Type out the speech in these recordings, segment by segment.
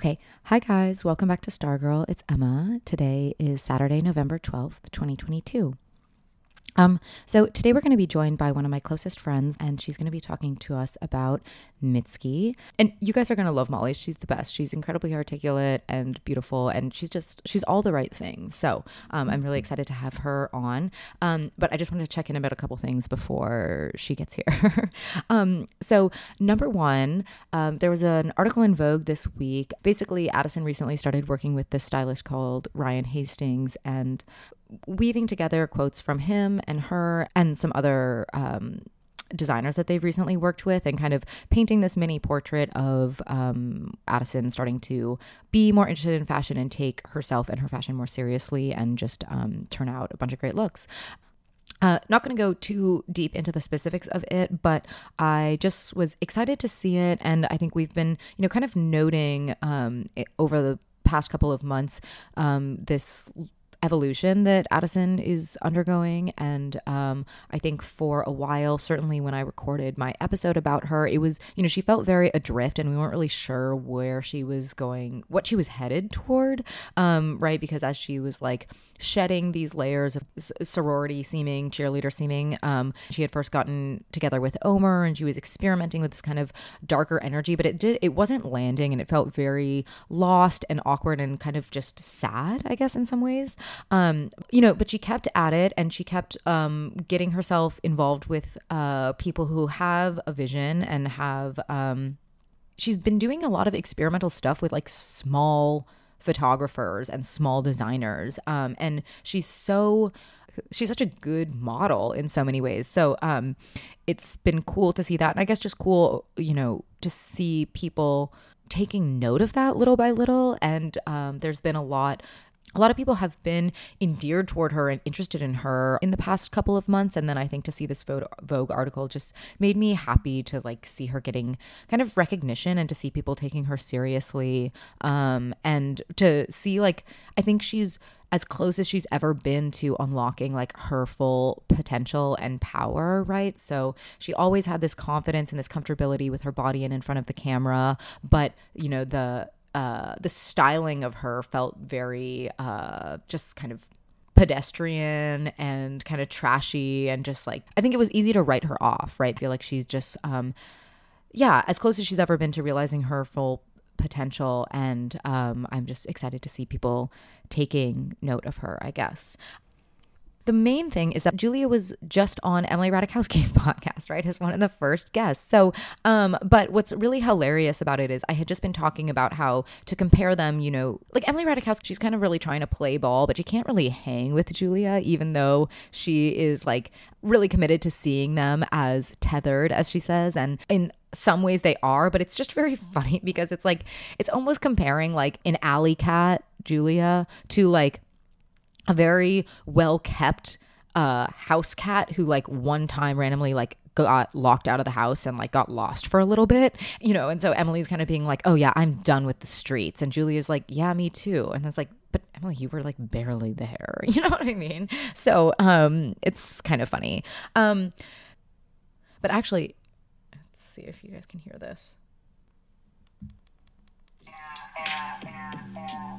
Okay, hi guys, welcome back to Stargirl. It's Emma. Today is Saturday, November 12th, 2022. Um, so today we're going to be joined by one of my closest friends, and she's going to be talking to us about Mitski. And you guys are going to love Molly. She's the best. She's incredibly articulate and beautiful, and she's just she's all the right things. So um, I'm really excited to have her on. Um, but I just wanted to check in about a couple things before she gets here. um, so number one, um, there was an article in Vogue this week. Basically, Addison recently started working with this stylist called Ryan Hastings, and weaving together quotes from him and her and some other um, designers that they've recently worked with and kind of painting this mini portrait of um, Addison starting to be more interested in fashion and take herself and her fashion more seriously and just um, turn out a bunch of great looks. Uh, not going to go too deep into the specifics of it, but I just was excited to see it. And I think we've been, you know, kind of noting um, over the past couple of months um, this evolution that Addison is undergoing. And um, I think for a while, certainly when I recorded my episode about her, it was, you know, she felt very adrift and we weren't really sure where she was going, what she was headed toward, um, right? Because as she was like shedding these layers of sorority seeming, cheerleader seeming, um, she had first gotten together with Omer and she was experimenting with this kind of darker energy, but it did, it wasn't landing and it felt very lost and awkward and kind of just sad, I guess, in some ways. Um, you know, but she kept at it and she kept um, getting herself involved with uh, people who have a vision and have. Um, she's been doing a lot of experimental stuff with like small photographers and small designers. Um, and she's so she's such a good model in so many ways. So um, it's been cool to see that, and I guess just cool, you know, to see people taking note of that little by little. And um, there's been a lot a lot of people have been endeared toward her and interested in her in the past couple of months. And then i think to see this vogue article just made me happy to like see her getting kind of recognition and to see people taking her seriously. Um and to see like i think she's as close as she's ever been to unlocking like her full potential and power, right? So she always had this confidence and this comfortability with her body and in front of the camera, but you know, the uh, the styling of her felt very uh, just kind of pedestrian and kind of trashy and just like I think it was easy to write her off, right? Feel like she's just um yeah, as close as she's ever been to realizing her full potential and um I'm just excited to see people taking note of her, I guess. The main thing is that Julia was just on Emily Ratajkowski's podcast, right, as one of the first guests. So, um, but what's really hilarious about it is I had just been talking about how to compare them, you know, like Emily Ratajkowski, she's kind of really trying to play ball, but she can't really hang with Julia, even though she is like really committed to seeing them as tethered, as she says. And in some ways they are, but it's just very funny because it's like, it's almost comparing like an alley cat, Julia, to like a very well kept uh house cat who like one time randomly like got locked out of the house and like got lost for a little bit, you know. And so Emily's kind of being like, "Oh yeah, I'm done with the streets," and Julia's like, "Yeah, me too." And it's like, "But Emily, you were like barely there," you know what I mean? So um, it's kind of funny. Um, but actually, let's see if you guys can hear this. Yeah, yeah, yeah,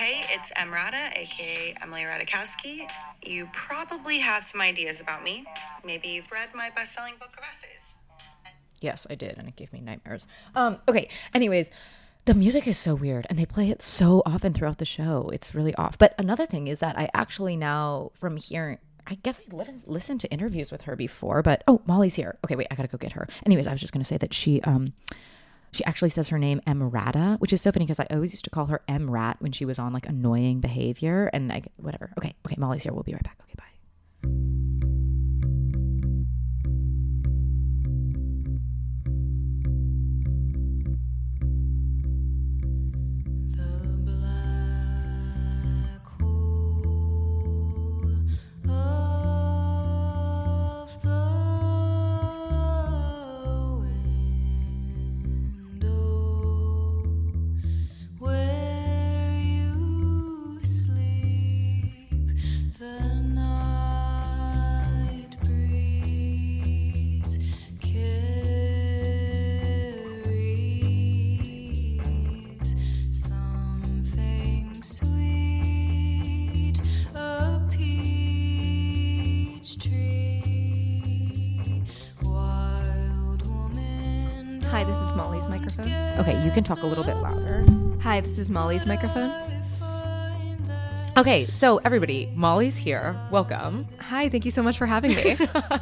Hey, it's Emrata, aka Emily Ratajkowski. You probably have some ideas about me. Maybe you've read my best selling book of essays. Yes, I did, and it gave me nightmares. Um, okay, anyways. The music is so weird and they play it so often throughout the show. It's really off. But another thing is that I actually now, from hearing, I guess I listened to interviews with her before, but oh, Molly's here. Okay, wait, I gotta go get her. Anyways, I was just gonna say that she um she actually says her name Emrata, which is so funny because I always used to call her Emrat when she was on like annoying behavior and I whatever. Okay, okay, Molly's here. We'll be right back. Okay, bye. Hi, this is Molly's microphone. Okay, so everybody, Molly's here. Welcome. Hi, thank you so much for having me.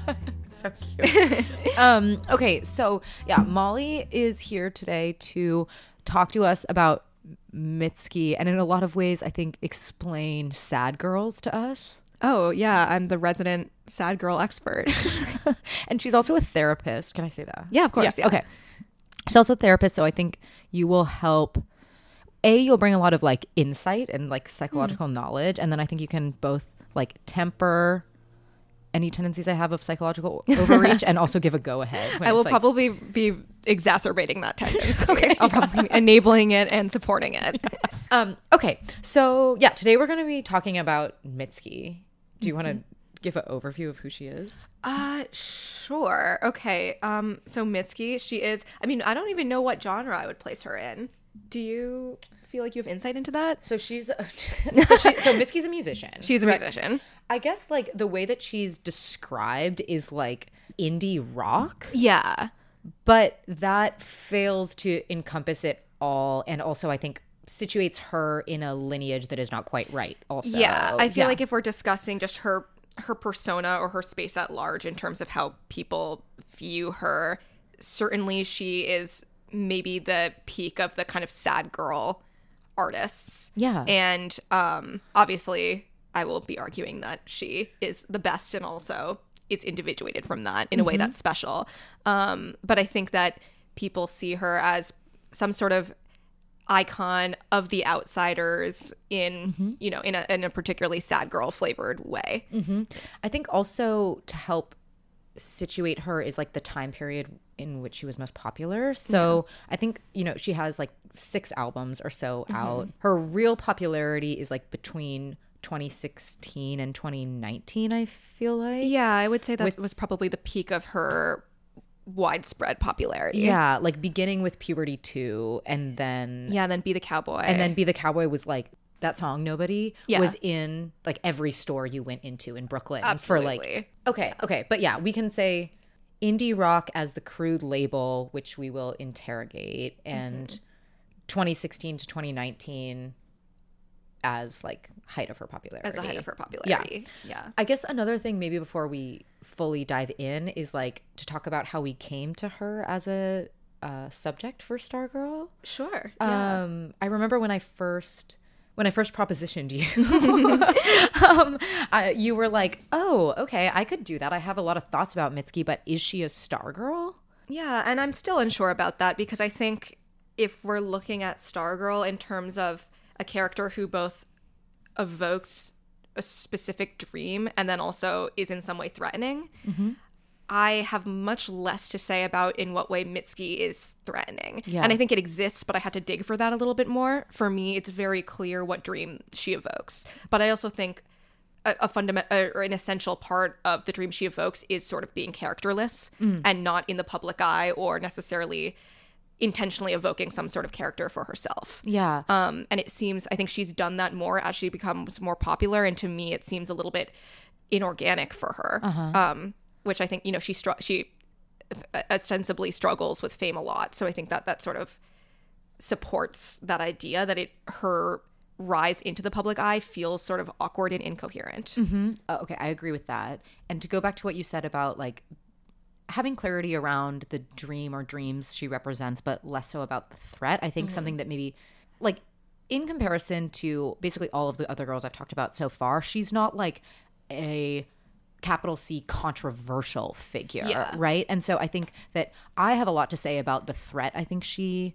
so cute. um, okay, so yeah, Molly is here today to talk to us about Mitski and in a lot of ways, I think, explain sad girls to us. oh, yeah, I'm the resident sad girl expert. and she's also a therapist. Can I say that? Yeah, of course, yeah. Okay. She's also a therapist, so I think you will help. A, you'll bring a lot of like insight and like psychological Hmm. knowledge, and then I think you can both like temper any tendencies I have of psychological overreach, and also give a go ahead. I will probably be exacerbating that tendency. okay. I'll probably be enabling it and supporting it. Um, okay, so yeah, today we're going to be talking about Mitski. Do you want to give an overview of who she is? Uh, sure. Okay. Um, so Mitski, she is, I mean, I don't even know what genre I would place her in. Do you feel like you have insight into that? So she's so, she, so Mitski's a musician. She's a musician. I guess like the way that she's described is like indie rock, Yeah. but that fails to encompass it all, and also I think situates her in a lineage that is not quite right. Also, yeah i feel Yeah. like if we're discussing just her her persona or her space at large in terms of how people view her certainly she is maybe the peak of the kind of sad girl artists Yeah. and um obviously i will be arguing that she is the best and also is individuated from that in a way Mm-hmm. that's special um but i think that people see her as some sort of icon of the outsiders in Mm-hmm. you know in a, in a particularly sad girl flavored way I think also to help situate her is like the time period in which she was most popular. So I think, you know, she has like six albums or so Mm-hmm. out. Her real popularity is like between 2016 and 2019, I feel like. yeah i would say that was probably the peak of her widespread popularity Yeah, like beginning with Puberty 2 and then yeah then be the cowboy and then Be the Cowboy was like that song Nobody Yeah. was in like every store you went into in Brooklyn for like Okay, okay, but yeah, we can say indie rock as the crude label, which we will interrogate, and Mm-hmm. 2016 to 2019 as like height of her popularity. as a height of her popularity yeah I guess another thing, maybe before we fully dive in, is like to talk about how we came to her as a uh, subject for Stargirl. sure yeah. Um, I remember when I first when I first propositioned you, um, you were like, "Oh, okay, I could do that. I have a lot of thoughts about Mitski, but is she a star girl?" Yeah, and I'm still unsure about that because I think if we're looking at Stargirl in terms of a character who both evokes a specific dream and then also is in some way threatening, I have much less to say about in what way Mitski is threatening. Yeah. And I think it exists, but I had to dig for that a little bit more. For me, it's very clear what dream she evokes. But I also think a, a fundamental or an essential part of the dream she evokes is sort of being characterless and not in the public eye or necessarily intentionally evoking some sort of character for herself. Yeah, Um, and it seems I think she's done that more as she becomes more popular, and to me, it seems a little bit inorganic for her. Um, which I think you know she str- she ostensibly struggles with fame a lot, so I think that that sort of supports that idea that it her rise into the public eye feels sort of awkward and incoherent. Uh, okay, I agree with that. And to go back to what you said about like having clarity around the dream or dreams she represents, but less so about the threat, I think something that maybe like in comparison to basically all of the other girls I've talked about so far, she's not like a capital C controversial figure, Yeah. right? And so I think that I have a lot to say about the threat I think she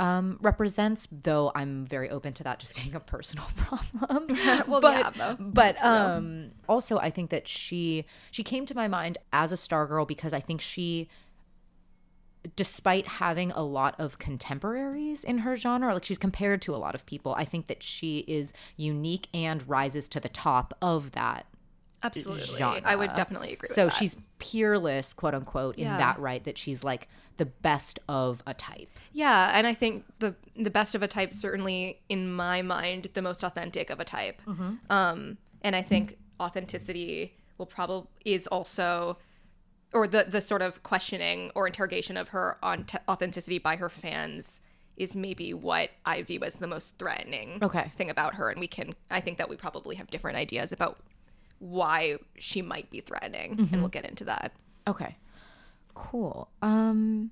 um, represents, though I'm very open to that just being a personal problem. Well, but, yeah, though. But um, also, I think that she she came to my mind as a star girl because I think she despite having a lot of contemporaries in her genre, like she's compared to a lot of people, I think that she is unique and rises to the top of that. Absolutely, genre. I would definitely agree. So with that. she's peerless, quote unquote, in Yeah. that right that she's like the best of a type. Yeah, and I think the the best of a type certainly in my mind the most authentic of a type. Um, and I think authenticity will probably is also or the the sort of questioning or interrogation of her on t- authenticity by her fans is maybe what I view as the most threatening Okay. thing about her. And we can, I think that we probably have different ideas about why she might be threatening, and we'll get into that. Okay. Cool. Um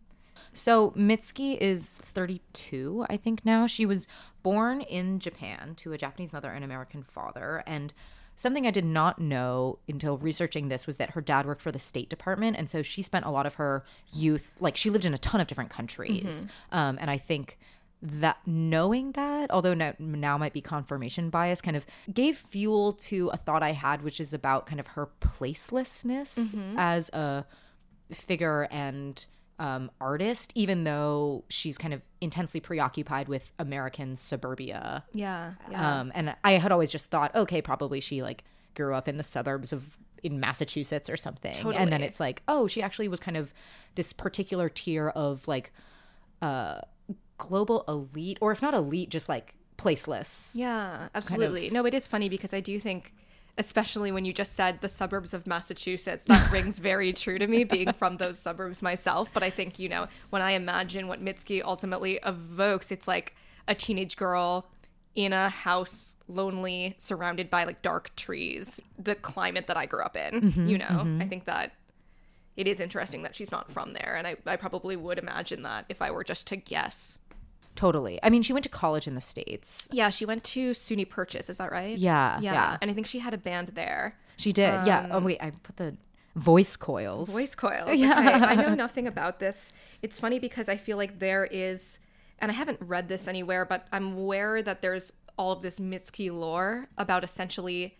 so Mitski is 32, I think now. She was born in Japan to a Japanese mother and American father and something I did not know until researching this was that her dad worked for the State Department and so she spent a lot of her youth like she lived in a ton of different countries. Um and I think that knowing that although now, now might be confirmation bias kind of gave fuel to a thought i had which is about kind of her placelessness as a figure and um, artist even though she's kind of intensely preoccupied with american suburbia Yeah. um, and i had always just thought okay probably she like grew up in the suburbs of in massachusetts or something Totally. and then it's like oh she actually was kind of this particular tier of like uh global elite or if not elite just like placeless Yeah, absolutely. No, it is funny because I do think, especially when you just said the suburbs of Massachusetts, that rings very true to me, being from those suburbs myself. But I think, you know, when I imagine what Mitski ultimately evokes, it's like a teenage girl in a house, lonely, surrounded by like dark trees, the climate that I grew up in, mm-hmm, you know? Mm-hmm. I think that it is interesting that she's not from there. And I, I probably would imagine that if I were just to guess. Totally i mean she went to college in the states Yeah, she went to SUNY Purchase, is that right? Yeah, yeah. yeah. And I think she had a band there. she did yeah oh um, wait i put the voice coils Voice coils. Yeah. Okay. I know nothing about this. It's funny because I feel like there is, and I haven't read this anywhere, but I'm aware that there's all of this Mitski lore about essentially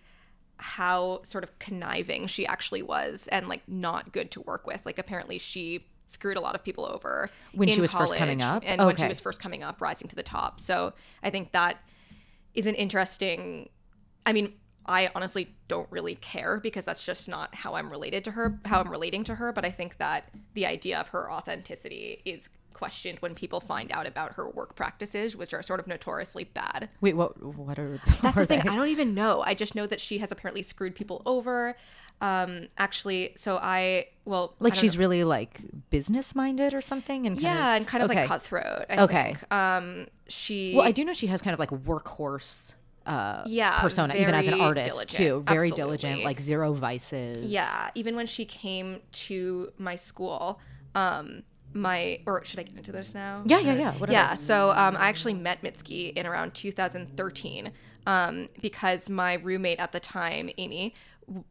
how sort of conniving she actually was and like not good to work with. Like apparently she screwed a lot of people over When she was first coming college up? and when she was first coming up, rising to the top. So I think that is an interesting. I mean, I honestly don't really care because that's just not how I'm related to her, how I'm relating to her. But I think that the idea of her authenticity is questioned when people find out about her work practices, which are sort of notoriously bad. wait what what are That's the thing. they? I don't even know. I just know that she has apparently screwed people over. Um, actually, so I well, like I she's know. really like business minded or something and kind yeah, of, and kind of okay. like cutthroat. I Okay. think. Um, she well i do know she has kind of like workhorse uh Yeah, persona even as an artist diligent. too very diligent like zero vices Yeah, even when she came to my school, um, my or should I get into this now? yeah yeah yeah whatever. Yeah, so um, I actually met Mitski in around 2013 um, because my roommate at the time, Amy,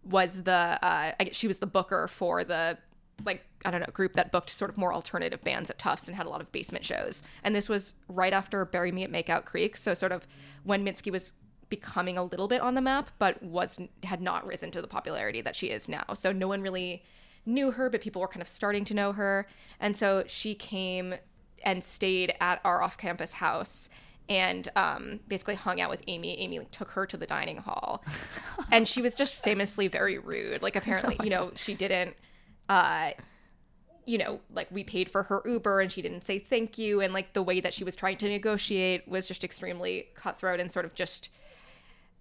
was the uh, I, guess she was the booker for the like I don't know group that booked sort of more alternative bands at Tufts and had a lot of basement shows. And this was right after Bury Me at Makeout Creek, so sort of when Mitski was becoming a little bit on the map, but was had not risen to the popularity that she is now. So no one really knew her, but people were kind of starting to know her. And so she came and stayed at our off-campus house and um, basically hung out with Amy. Amy like, took her to the dining hall, and she was just famously very rude. Like apparently, you know, she didn't. Uh, you know, like we paid for her Uber and she didn't say thank you. And like the way that she was trying to negotiate was just extremely cutthroat and sort of just,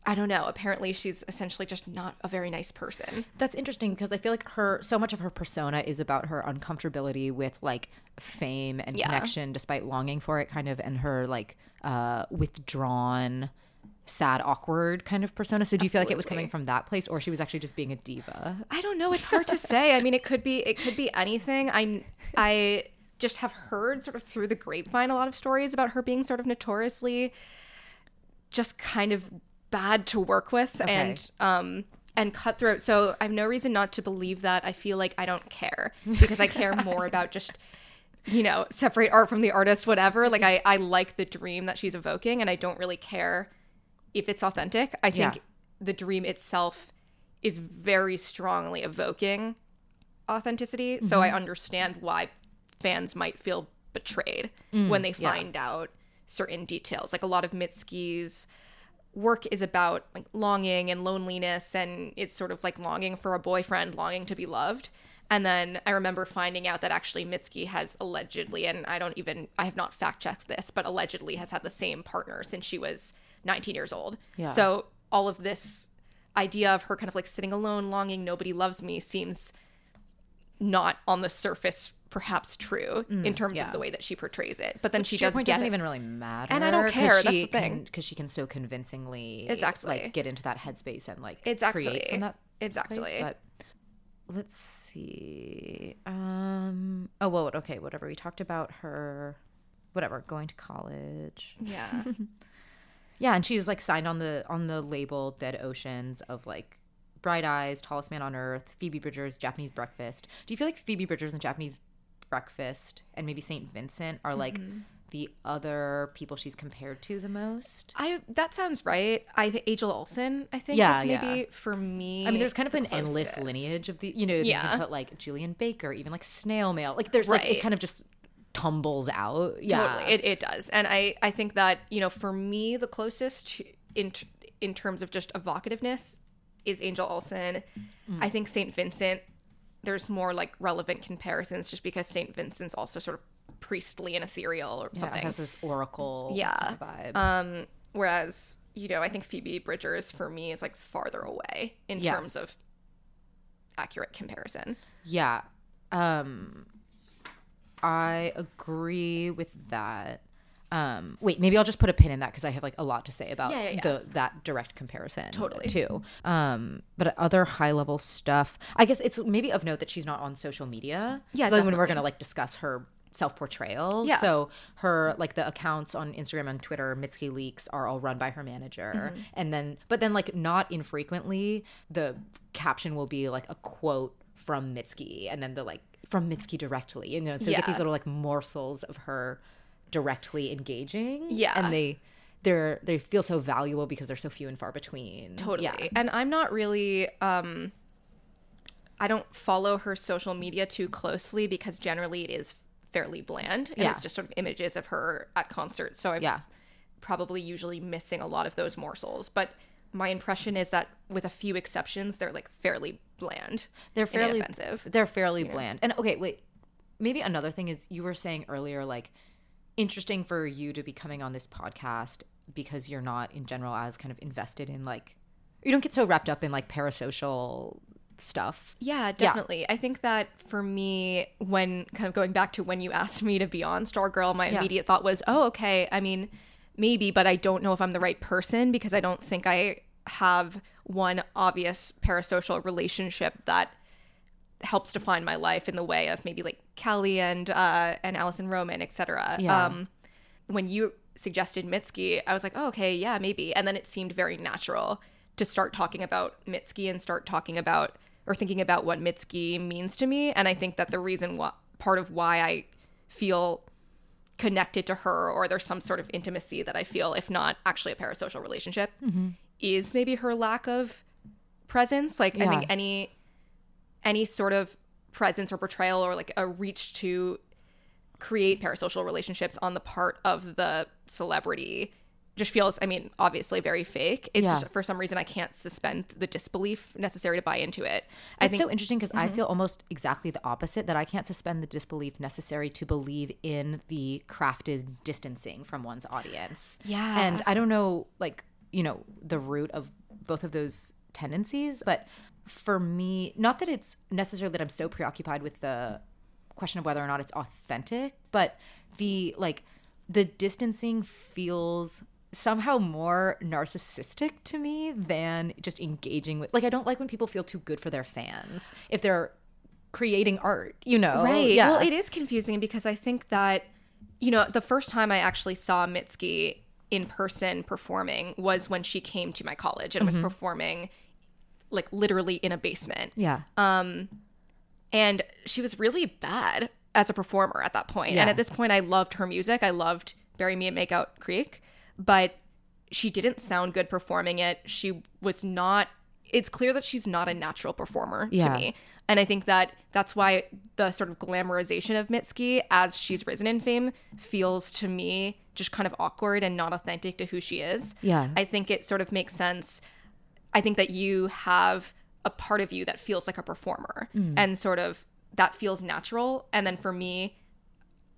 I don't know. Apparently, she's essentially just not a very nice person. That's interesting because I feel like her so much of her persona is about her uncomfortability with like fame and Yeah. connection despite longing for it kind of and her like uh withdrawn sad awkward kind of persona. So do you feel like it was coming from that place or she was actually just being a diva? I don't know. It's hard to say. I mean, it could be it could be anything. I I just have heard sort of through the grapevine a lot of stories about her being sort of notoriously just kind of bad to work with and um and cutthroat. So I have no reason not to believe that. I feel like I don't care because I care more about just you know separate art from the artist, whatever. Like I I like the dream that she's evoking, and I don't really care if it's authentic. I think Yeah. the dream itself is very strongly evoking authenticity. So Mm-hmm. I understand why fans might feel betrayed when they find out certain details. Like a lot of Mitski's work is about like longing and loneliness and it's sort of like longing for a boyfriend, longing to be loved. And then I remember finding out that actually Mitski has allegedly, and I don't even, I have not fact checked this, but allegedly has had the same partner since she was 19 years old. Yeah. So all of this idea of her kind of like sitting alone, longing, nobody loves me seems not on the surface perhaps true in terms Mm, yeah. of the way that she portrays it. But then she does point doesn't it. even really matter And I don't care, that's the thing. because she can so convincingly Exactly. like get into that headspace and like Exactly. create from that Exactly. place, but let's see um oh well okay whatever we talked about her whatever going to college yeah. yeah and she was like signed on the on the label dead oceans of like bright eyes tallest man on earth phoebe bridgers japanese breakfast do you feel like phoebe bridgers and japanese breakfast and maybe saint vincent are like Mm-hmm. the other people she's compared to the most I that sounds right. I think Angel Olsen, I think Yeah, is maybe yeah. for me. I mean, there's kind of the an endless lineage of the, you know, Yeah. can put like Julien Baker, even like snail mail. Like there's like, it kind of just tumbles out. Yeah. Totally, it, it does, and I I think that you know for me the closest in in terms of just evocativeness is Angel Olsen. Mm. I think Saint Vincent. There's more like relevant comparisons just because Saint Vincent's also sort of priestly and ethereal or Yeah, something. it has this oracle Yeah. kind of vibe. Um, whereas you know I think Phoebe Bridgers for me is like farther away in Yeah. terms of accurate comparison. yeah. Um, I agree with that. Um, wait, maybe I'll just put a pin in that because I have like a lot to say about Yeah, yeah, yeah. the that direct comparison. Totally. too. Um, but other high level stuff, I guess it's maybe of note that she's not on social media. Yeah, like when we're gonna like discuss her self portrayal. Yeah. So her like the accounts on Instagram and Twitter, Mitski Leaks, are all run by her manager, Mm-hmm. and then but then like not infrequently the caption will be like a quote from Mitski, and then the like from Mitski directly. You know, so you get these little like morsels of her directly engaging. Yeah. and they. They're they feel so valuable because they're so few and far between. Totally. Yeah. And I'm not really um I don't follow her social media too closely because generally it is fairly bland and Yeah. it's just sort of images of her at concerts. So I'm Yeah. probably usually missing a lot of those morsels. But my impression is that with a few exceptions, they're like fairly bland. They're fairly inoffensive. They're fairly bland. And okay, wait. Maybe another thing is you were saying earlier, like interesting for you to be coming on this podcast because you're not in general as kind of invested in like you don't get so wrapped up in like parasocial stuff. Yeah, definitely. I think that for me, when kind of going back to when you asked me to be on Stargirl, my Yeah. immediate thought was, oh, okay. I mean, maybe, but I don't know if I'm the right person because I don't think I have one obvious parasocial relationship that helps define my life in the way of maybe like Callie and uh, and Alison Roman, etc. Yeah. Um, when you suggested Mitski, I was like, oh, okay, yeah, maybe. And then it seemed very natural to start talking about Mitski and start talking about or thinking about what Mitski means to me. And I think that the reason why part of why I feel connected to her or there's some sort of intimacy that I feel, if not actually a parasocial relationship, is maybe her lack of presence. Like I think any any sort of presence or portrayal or like a reach to create parasocial relationships on the part of the celebrity just feels i mean obviously very fake it's Yeah. just for some reason i can't suspend the disbelief necessary to buy into it i It's think Mm-hmm. so interesting because I feel almost exactly the opposite that I can't suspend the disbelief necessary to believe in the crafted distancing from one's audience. Yeah. And I don't know, like, you know, the root of both of those tendencies, but for me, not that it's necessarily that I'm so preoccupied with the question of whether or not it's authentic, but the like the distancing feels somehow more narcissistic to me than just engaging with like I don't like when people feel too good for their fans if they're creating art, you know. right Yeah. well it is confusing because i think that you know the first time i actually saw mitski in person performing was when she came to my college and was mm-hmm. performing like literally in a basement yeah. Um, and she was really bad as a performer at that point. Yeah. And at this point, I loved her music. I loved "Bury Me at Makeout Creek," but she didn't sound good performing it. She was not. It's clear that she's not a natural performer Yeah. to me, and I think that that's why the sort of glamorization of Mitski as she's risen in fame feels to me just kind of awkward and not authentic to who she is. Yeah. I think it sort of makes sense I think that you have a part of you that feels like a performer Mm. and sort of that feels natural. And then for me,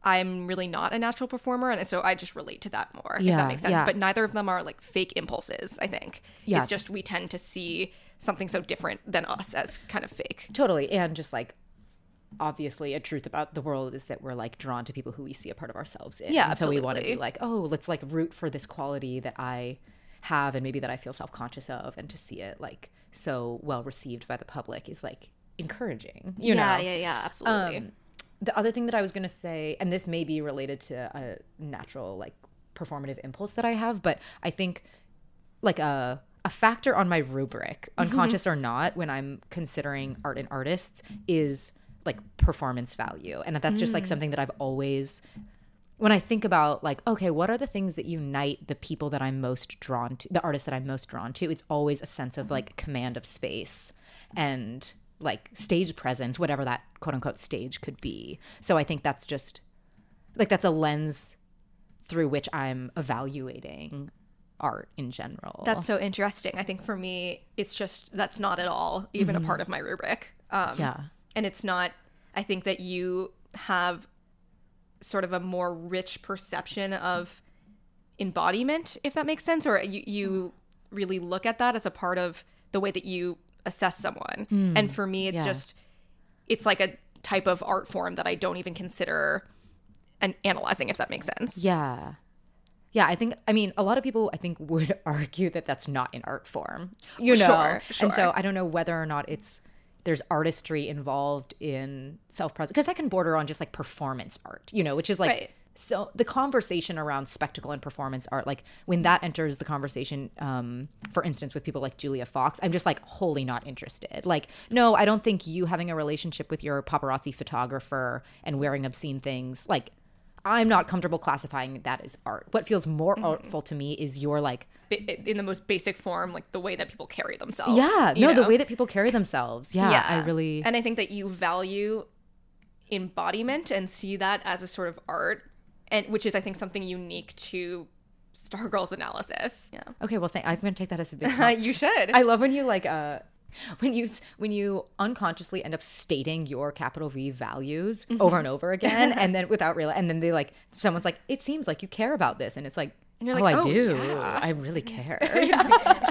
I'm really not a natural performer. And so I just relate to that more, yeah, if that makes sense. yeah. But neither of them are like fake impulses, I think. Yeah. It's just we tend to see something so different than us as kind of fake. Totally. And just like obviously a truth about the world is that we're like drawn to people who we see a part of ourselves in. Yeah, so we want to be like, oh, let's like root for this quality that I have and maybe that I feel self conscious of, and to see it like so well received by the public is like encouraging. You yeah, know, yeah, yeah, absolutely. um, the other thing that I was gonna say, and this may be related to a natural like performative impulse that I have, but I think like a a factor on my rubric, unconscious or not, when I'm considering art and artists is like performance value. And that's just like something that I've always when I think about like, okay, what are the things that unite the people that I'm most drawn to, the artists that I'm most drawn to? It's always a sense of like command of space and like stage presence, whatever that quote unquote stage could be. So I think that's just like that's a lens through which I'm evaluating art in general. That's so interesting. I think for me, it's just that's not at all even a part of my rubric. Um, yeah. and it's not. I think that you have sort of a more rich perception of embodiment, if that makes sense, or you you really look at that as a part of the way that you assess someone. Hmm. And for me, it's Yeah. just it's like a type of art form that I don't even consider and analyzing, if that makes sense. Yeah. Yeah, I think I mean a lot of people I think would argue that that's not an art form. You know. Sure, And so. I don't know whether or not it's there's artistry involved in self-presence because that can border on just like performance art, you know, which is like Right. so the conversation around spectacle and performance art like when that enters the conversation um for instance with people like Julia Fox I'm just like wholly not interested like no I don't think you having a relationship with your paparazzi photographer and wearing obscene things like I'm not comfortable classifying that as art. What feels more Mm-hmm. artful to me is your like, In the most basic form, like the way that people carry themselves. yeah, no, the way that people carry themselves. Yeah, yeah, I really, And I think that you value embodiment and see that as a sort of art, and which is I think something unique to Stargirl's analysis. Yeah, okay. Well, thank, I'm gonna take that as a big. you should. I love when you like, uh, when you when you unconsciously end up stating your capital V values Mm-hmm. over and over again, and then without real, and then they like, someone's like, it seems like you care about this, and it's like. And you're oh, like, I "Oh, do. yeah." I really care.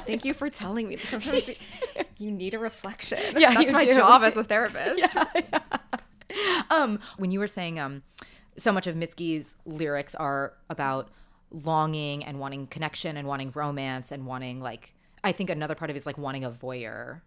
Thank you for telling me. Sometimes you need a reflection. Yeah, that's my do. job as a therapist. Yeah. um when you were saying um so much of Mitski's lyrics are about longing and wanting connection and wanting romance and wanting like I think another part of it is like wanting a voyeur.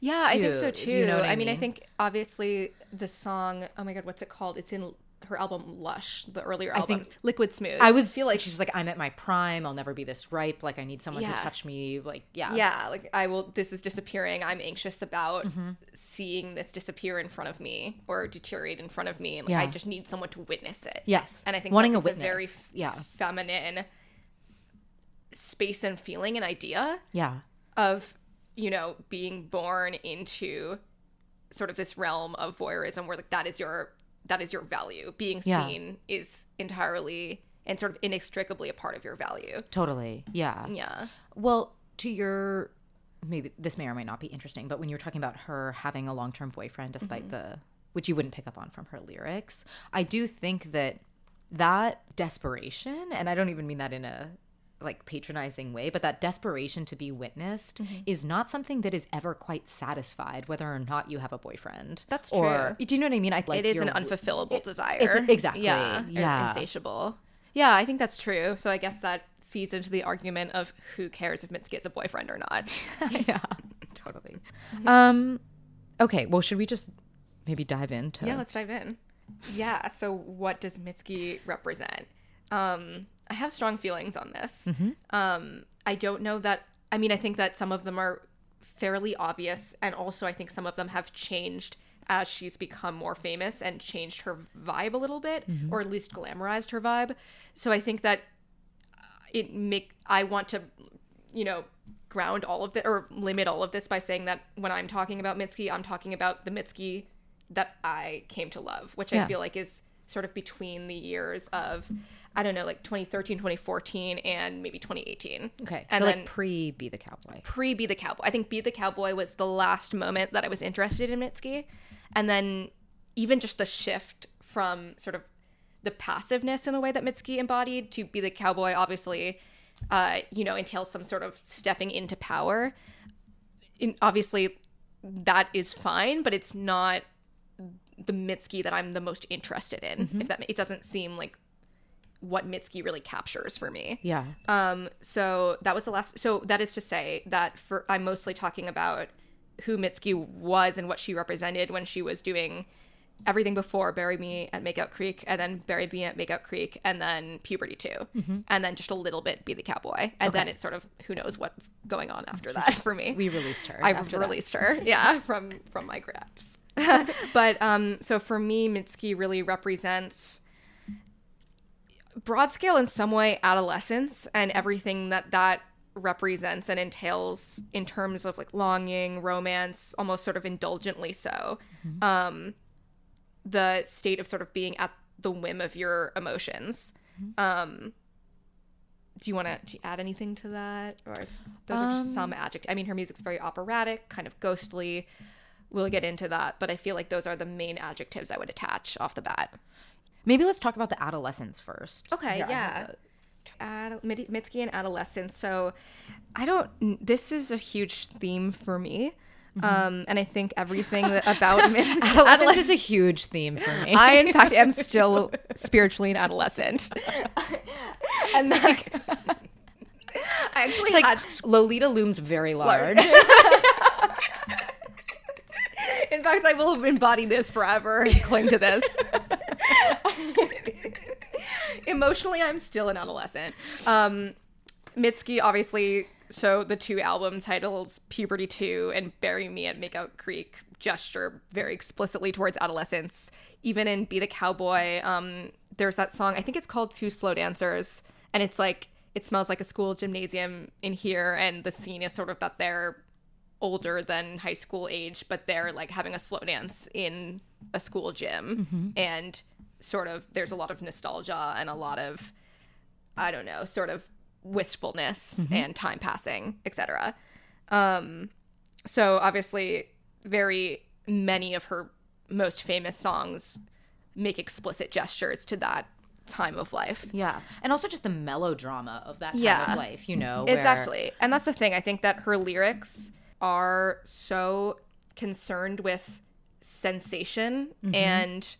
Yeah, I think so too. too. You know I I mean, I think obviously the song. Oh my god, what's it called? It's in her album Lush, the earlier think- albums. Liquid Smooth. I was feel like she's just like I'm at my prime. I'll never be this ripe. Like I need someone Yeah. to touch me. Like yeah. yeah like i will this is disappearing i'm anxious about Mm-hmm. seeing this disappear in front of me or deteriorate in front of me and like, i just need someone to witness it Yes. and i think wanting a witness. very f- yeah. feminine space and feeling and idea Yeah. of you know being born into sort of this realm of voyeurism where like that is your that is your value being Yeah. seen is entirely and sort of inextricably a part of your value Totally. Yeah. yeah Well, to your maybe this may or may not be interesting, but when you were talking about her having a long-term boyfriend despite mm-hmm. the which you wouldn't pick up on from her lyrics, I do think that that desperation, and I don't even mean that in a like patronizing way, but that desperation to be witnessed is not something that is ever quite satisfied, whether or not you have a boyfriend. That's Or, do you know what I mean? I like it is an unfulfillable desire. it's- exactly, Yeah. yeah. Insatiable. Yeah, I think that's true. So I guess that feeds into the argument of who cares if Mitski has a boyfriend or not. yeah, totally. Um, okay. Well, should we just maybe dive into? yeah, let's dive in. Yeah. So what does Mitski represent? Um, I have strong feelings on this. Mm-hmm. Um, I don't know that. I mean, I think that some of them are fairly obvious, and also I think some of them have changed as she's become more famous and changed her vibe a little bit, mm-hmm. or at least glamorized her vibe. So I think that uh, it make I want to, you know, ground all of it or limit all of this by saying that when I'm talking about Mitski, I'm talking about the Mitski that I came to love, which Yeah. I feel like is sort of between the years of I don't know, like 2013, 2014, and maybe 2018. Okay. and so then like pre Be the Cowboy. pre Be the Cowboy. I think Be the Cowboy was the last moment that I was interested in Mitski. And then even just the shift from sort of the passiveness in a way that Mitski embodied to Be the Cowboy, obviously, uh, you know, entails some sort of stepping into power. In, obviously, that is fine, but it's not the Mitski that I'm the most interested in. If that it doesn't seem like what Mitski really captures for me. Yeah. Um, so that was the last. So that is to say that for I'm mostly talking about who Mitski was and what she represented when she was doing everything before Bury Me at Makeout Creek, and then Bury Me at Makeout Creek, and then Puberty 2 and then just a little bit Be the Cowboy, and then it's sort of who knows what's going on after that for me. We released her. I've after that. released her, yeah, from from my grabs. but um, so for me, Mitski really represents broad scale in some way adolescence and everything that that represents and entails in terms of like longing, romance, almost sort of indulgently so. Um, the state of sort of being at the whim of your emotions. Um, do you want to add anything to that, or those are just some adjectives? I mean, her music's very operatic, kind of ghostly. We'll get into that, but I feel like those are the main adjectives I would attach off the bat. Maybe let's talk about the adolescence first. Okay, Here, I have yeah. a- Ad- Mitski and adolescence. So, I don't. This is a huge theme for me, um, and I think everything about Adolescence is a huge theme for me. I, in fact, am still spiritually an adolescent, and like, I actually It's like. Lolita looms very large. In fact, I will embody this forever and cling to this. Emotionally, I'm still an adolescent. Um, Mitski, obviously, so the two album titles, Puberty 2 and Bury Me at Makeout Creek, gesture very explicitly towards adolescence. Even in Be the Cowboy, um, there's that song, I think it's called Two Slow Dancers, and it's like, it smells like a school gymnasium in here, and the scene is sort of that they're older than high school age, but they're like having a slow dance in a school gym. And sort of there's a lot of nostalgia and a lot of, I don't know, sort of wistfulness and time passing, etc. Um, so obviously, very many of her most famous songs make explicit gestures to that time of life. yeah. And also just the melodrama of that time Yeah. of life, you know. It's where- actually, and that's the thing. I think that her lyrics are so concerned with sensation mm-hmm. and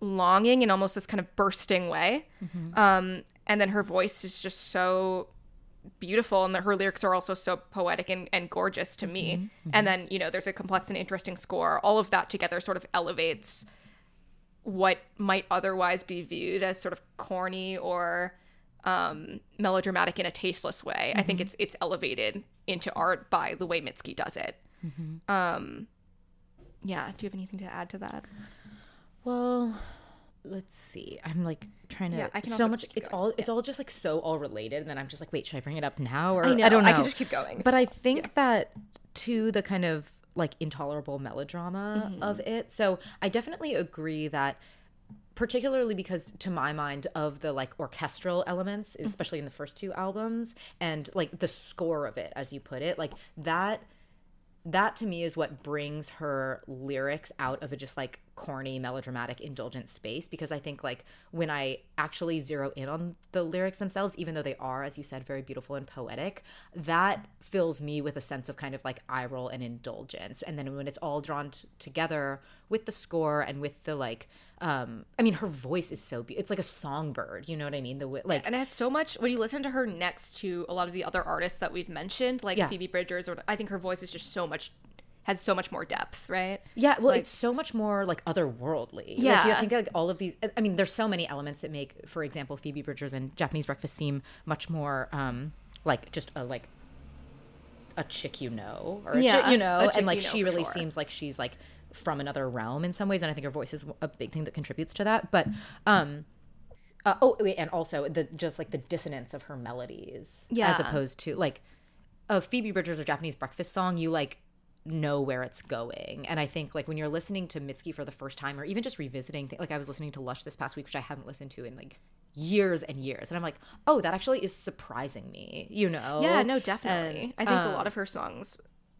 longing in almost this kind of bursting way. Mm-hmm. Um, and then her voice is just so beautiful, and that her lyrics are also so poetic and, and gorgeous to me. Mm-hmm. And then, you know, there's a complex and interesting score. All of that together sort of elevates what might otherwise be viewed as sort of corny or um, melodramatic in a tasteless way. I think it's it's elevated into art by the way Mitski does it. Um, yeah. Do you have anything to add to that? Well, let's see. I'm like trying to Yeah, I can so much it's going. all it's all just like so all related and then I'm just like, wait, should I bring it up now or I know, I don't know. I can just keep going. But I think that to the kind of like intolerable melodrama Mm-hmm. of it. So I definitely agree that particularly because to my mind of the like orchestral elements Mm-hmm. especially in the first two albums and like the score of it as you put it like that that to me is what brings her lyrics out of a just like corny melodramatic indulgent space because i think like when i actually zero in on the lyrics themselves even though they are as you said very beautiful and poetic that fills me with a sense of kind of like eye roll and indulgence and then when it's all drawn t- together with the score and with the like um i mean her voice is so be- it's like a songbird you know what i mean the wi- like and it has so much when you listen to her next to a lot of the other artists that we've mentioned, like Yeah. Phoebe Bridgers, or I think her voice is just so much has so much more depth, right? Yeah, well, Like- it's so much more like otherworldly. Like, you think like all of these. I mean, there's so many elements that make, for example, Phoebe Bridgers and Japanese Breakfast seem much more um like just a like a chick you know, or a Yeah, chick, you know, and like you know she really sure. seems like she's like from another realm in some ways, and I think her voice is a big thing that contributes to that. But um. Uh, oh wait, and also the just like the dissonance of her melodies, yeah. as opposed to like a Phoebe Bridgers or Japanese breakfast song, you like know where it's going. And I think like when you're listening to Mitski for the first time, or even just revisiting, like I was listening to Lush this past week, which I hadn't listened to in like years and years, and I'm like, oh, that actually is surprising me. You know? Yeah, no, definitely. And, I think a um, lot of her songs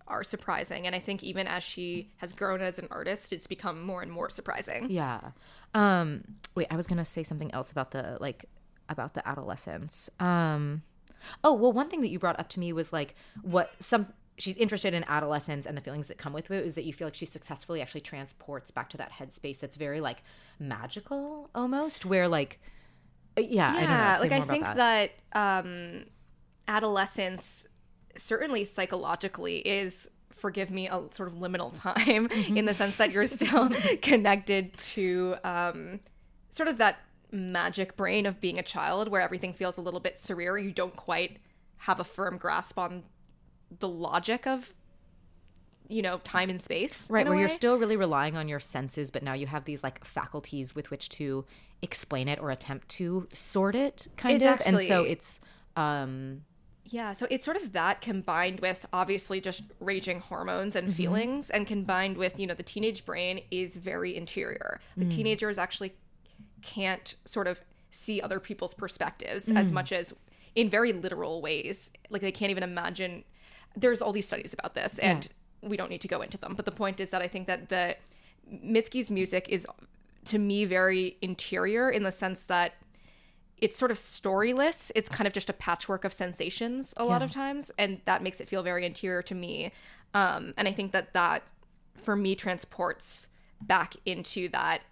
are surprising, and I think even as she has grown as an artist, it's become more and more surprising. Yeah. Um wait, I was going to say something else about the like about the adolescence. Um Oh, well one thing that you brought up to me was like what some she's interested in adolescence and the feelings that come with it is that you feel like she successfully actually transports back to that headspace that's very like magical almost where like uh, yeah, I don't know. yeah like i think that. um adolescence certainly psychologically is forgive me a sort of liminal time in the sense that you're still connected to um sort of that magic brain of being a child where everything feels a little bit surreal you don't quite have a firm grasp on the logic of you know time and space right where you're still really relying on your senses but now you have these like faculties with which to explain it or attempt to sort it kind It's of and so it's um Yeah, so it's sort of that combined with obviously just raging hormones and mm-hmm. feelings, and combined with, you know, the teenage brain is very interior. The mm. teenagers actually can't sort of see other people's perspectives mm. as much as in very literal ways. Like they can't even imagine. There's all these studies about this, and we don't need to go into them. But the point is that I think that the Mitski's music is, to me, very interior in the sense that it's sort of storyless. It's kind of just a patchwork of sensations a lot of times, and that makes it feel very interior to me. Um, and I think that that, for me, transports back into that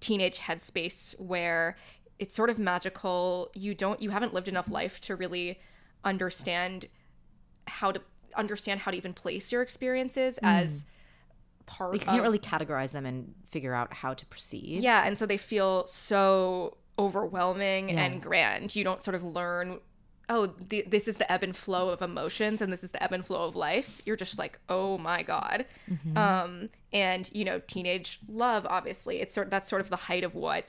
teenage headspace where it's sort of magical. You don't, you haven't lived enough life to really understand how to understand how to even place your experiences as part you can't of really categorize them and figure out how to proceed yeah, and so they feel so overwhelming Yeah. and grand. You don't sort of learn, oh, th- this is the ebb and flow of emotions and this is the ebb and flow of life. You're just like, oh my god. Mm-hmm. Um, and you know, teenage love, obviously, it's sort that's sort of the height of what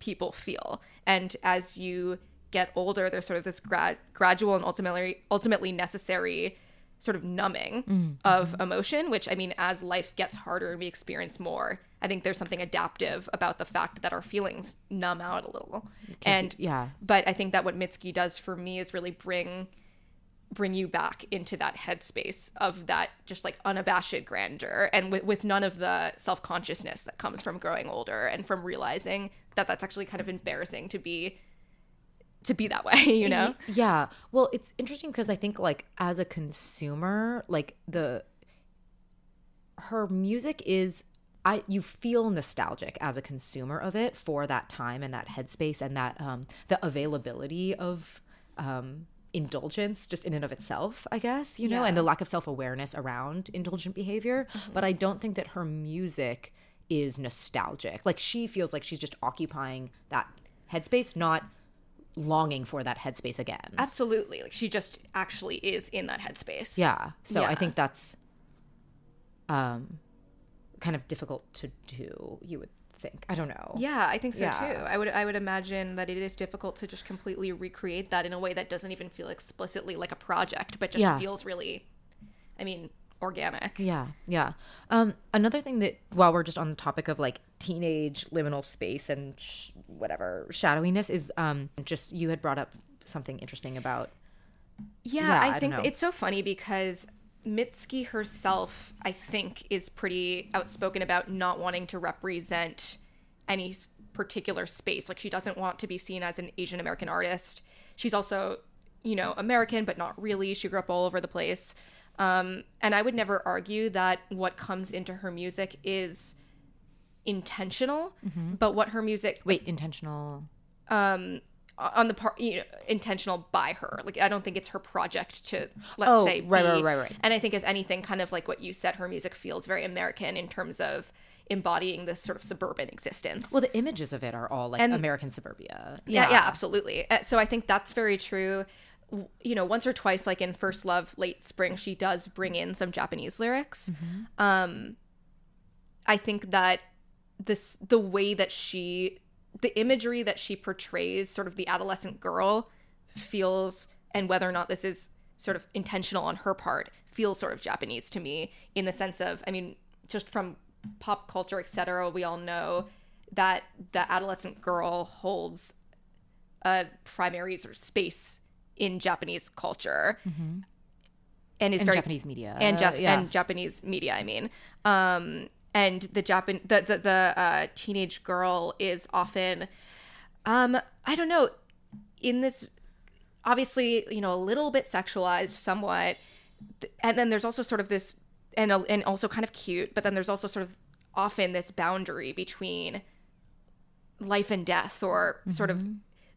people feel. And as you get older, there's sort of this grad gradual and ultimately ultimately necessary sort of numbing Mm-hmm. of emotion, which I mean, as life gets harder and we experience more, I think there's something adaptive about the fact that our feelings numb out a little. And yeah but I think that what Mitski does for me is really bring bring you back into that headspace of that just like unabashed grandeur and with, with none of the self-consciousness that comes from growing older and from realizing that that's actually kind of embarrassing to be to be that way you know Yeah. Well, it's interesting because I think like as a consumer, like the her music is I you feel nostalgic as a consumer of it for that time and that headspace and that um the availability of um indulgence just in and of itself, I guess, you know, and the lack of self-awareness around indulgent behavior, but I don't think that her music is nostalgic. Like she feels like she's just occupying that headspace, not longing for that headspace again. absolutely like she just actually is in that headspace Yeah. So I think that's um kind of difficult to do, you would think. I don't know. Yeah, I think so Yeah. too. I would I would imagine that it is difficult to just completely recreate that in a way that doesn't even feel explicitly like a project, but just Yeah. feels really I mean, organic. Yeah, yeah. Um, another thing that while we're just on the topic of like teenage liminal space and sh- whatever shadowiness is um just you had brought up something interesting about Yeah, Yeah, I I think it's so funny because Mitski herself, I think, is pretty outspoken about not wanting to represent any particular space. Like, she doesn't want to be seen as an Asian American artist. She's also, you know, American, but not really. She grew up all over the place. Um, and I would never argue that what comes into her music is intentional, Mm-hmm. but what her music wait intentional. um on the part you know intentional by her like i don't think it's her project to let's Oh, say right, right, be- right, right. and i think if anything kind of like what you said her music feels very american in terms of embodying this sort of suburban existence Well, the images of it are all like And- American suburbia. yeah yeah absolutely Uh, so i think that's very true you know once or twice like in first love late spring she does bring in some japanese lyrics. Um i think that this the way that she the imagery that she portrays sort of the adolescent girl feels and whether or not this is sort of intentional on her part feels sort of japanese to me in the sense of i mean just from pop culture etc we all know that the adolescent girl holds a primary sort of space in japanese culture and is And very Japanese media. and yeah. and Japanese media. I mean, um, and the Japan the the, the uh, teenage girl is often, um, I don't know, in this obviously you know a little bit sexualized somewhat. and then there's also sort of this and and also kind of cute, but then there's also sort of often this boundary between life and death or sort of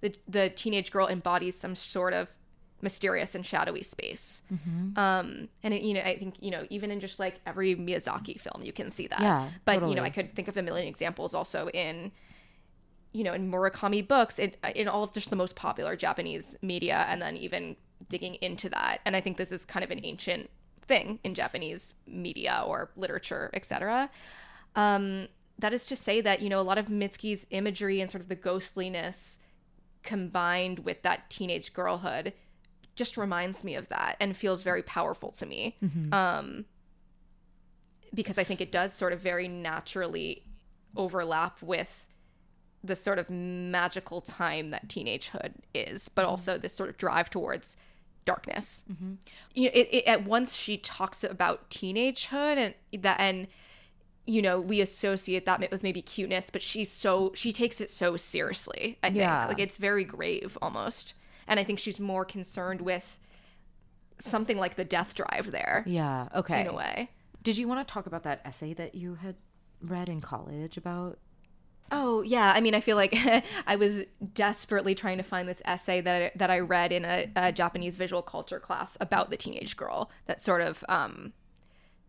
the the teenage girl embodies some sort of mysterious and shadowy space. Um, and it, you know, I think you know, even in just like every Miyazaki film, you can see that. Yeah, but you know, I could think of a million examples also in you know in Murakami books, in in all of just the most popular Japanese media, and then even digging into that. And I think this is kind of an ancient thing in Japanese media or literature, etc. Um, that is to say that you know a lot of Mitski's imagery and sort of the ghostliness combined with that teenage girlhood just reminds me of that and feels very powerful to me. Mm-hmm. Um, because i think it does sort of very naturally overlap with the sort of magical time that teenagehood is but mm-hmm. also this sort of drive towards darkness. Mm-hmm. You know it, it, at once she talks about teenagehood and that and you know we associate that with maybe cuteness but she's so she takes it so seriously i think Yeah. like it's very grave almost and i think she's more concerned with something like the death drive there Yeah. Okay. in a way Did you want to talk about that essay that you had read in college about? Oh yeah, I mean, I feel like I was desperately trying to find this essay that I, that I read in a, a Japanese visual culture class about the teenage girl that sort of um,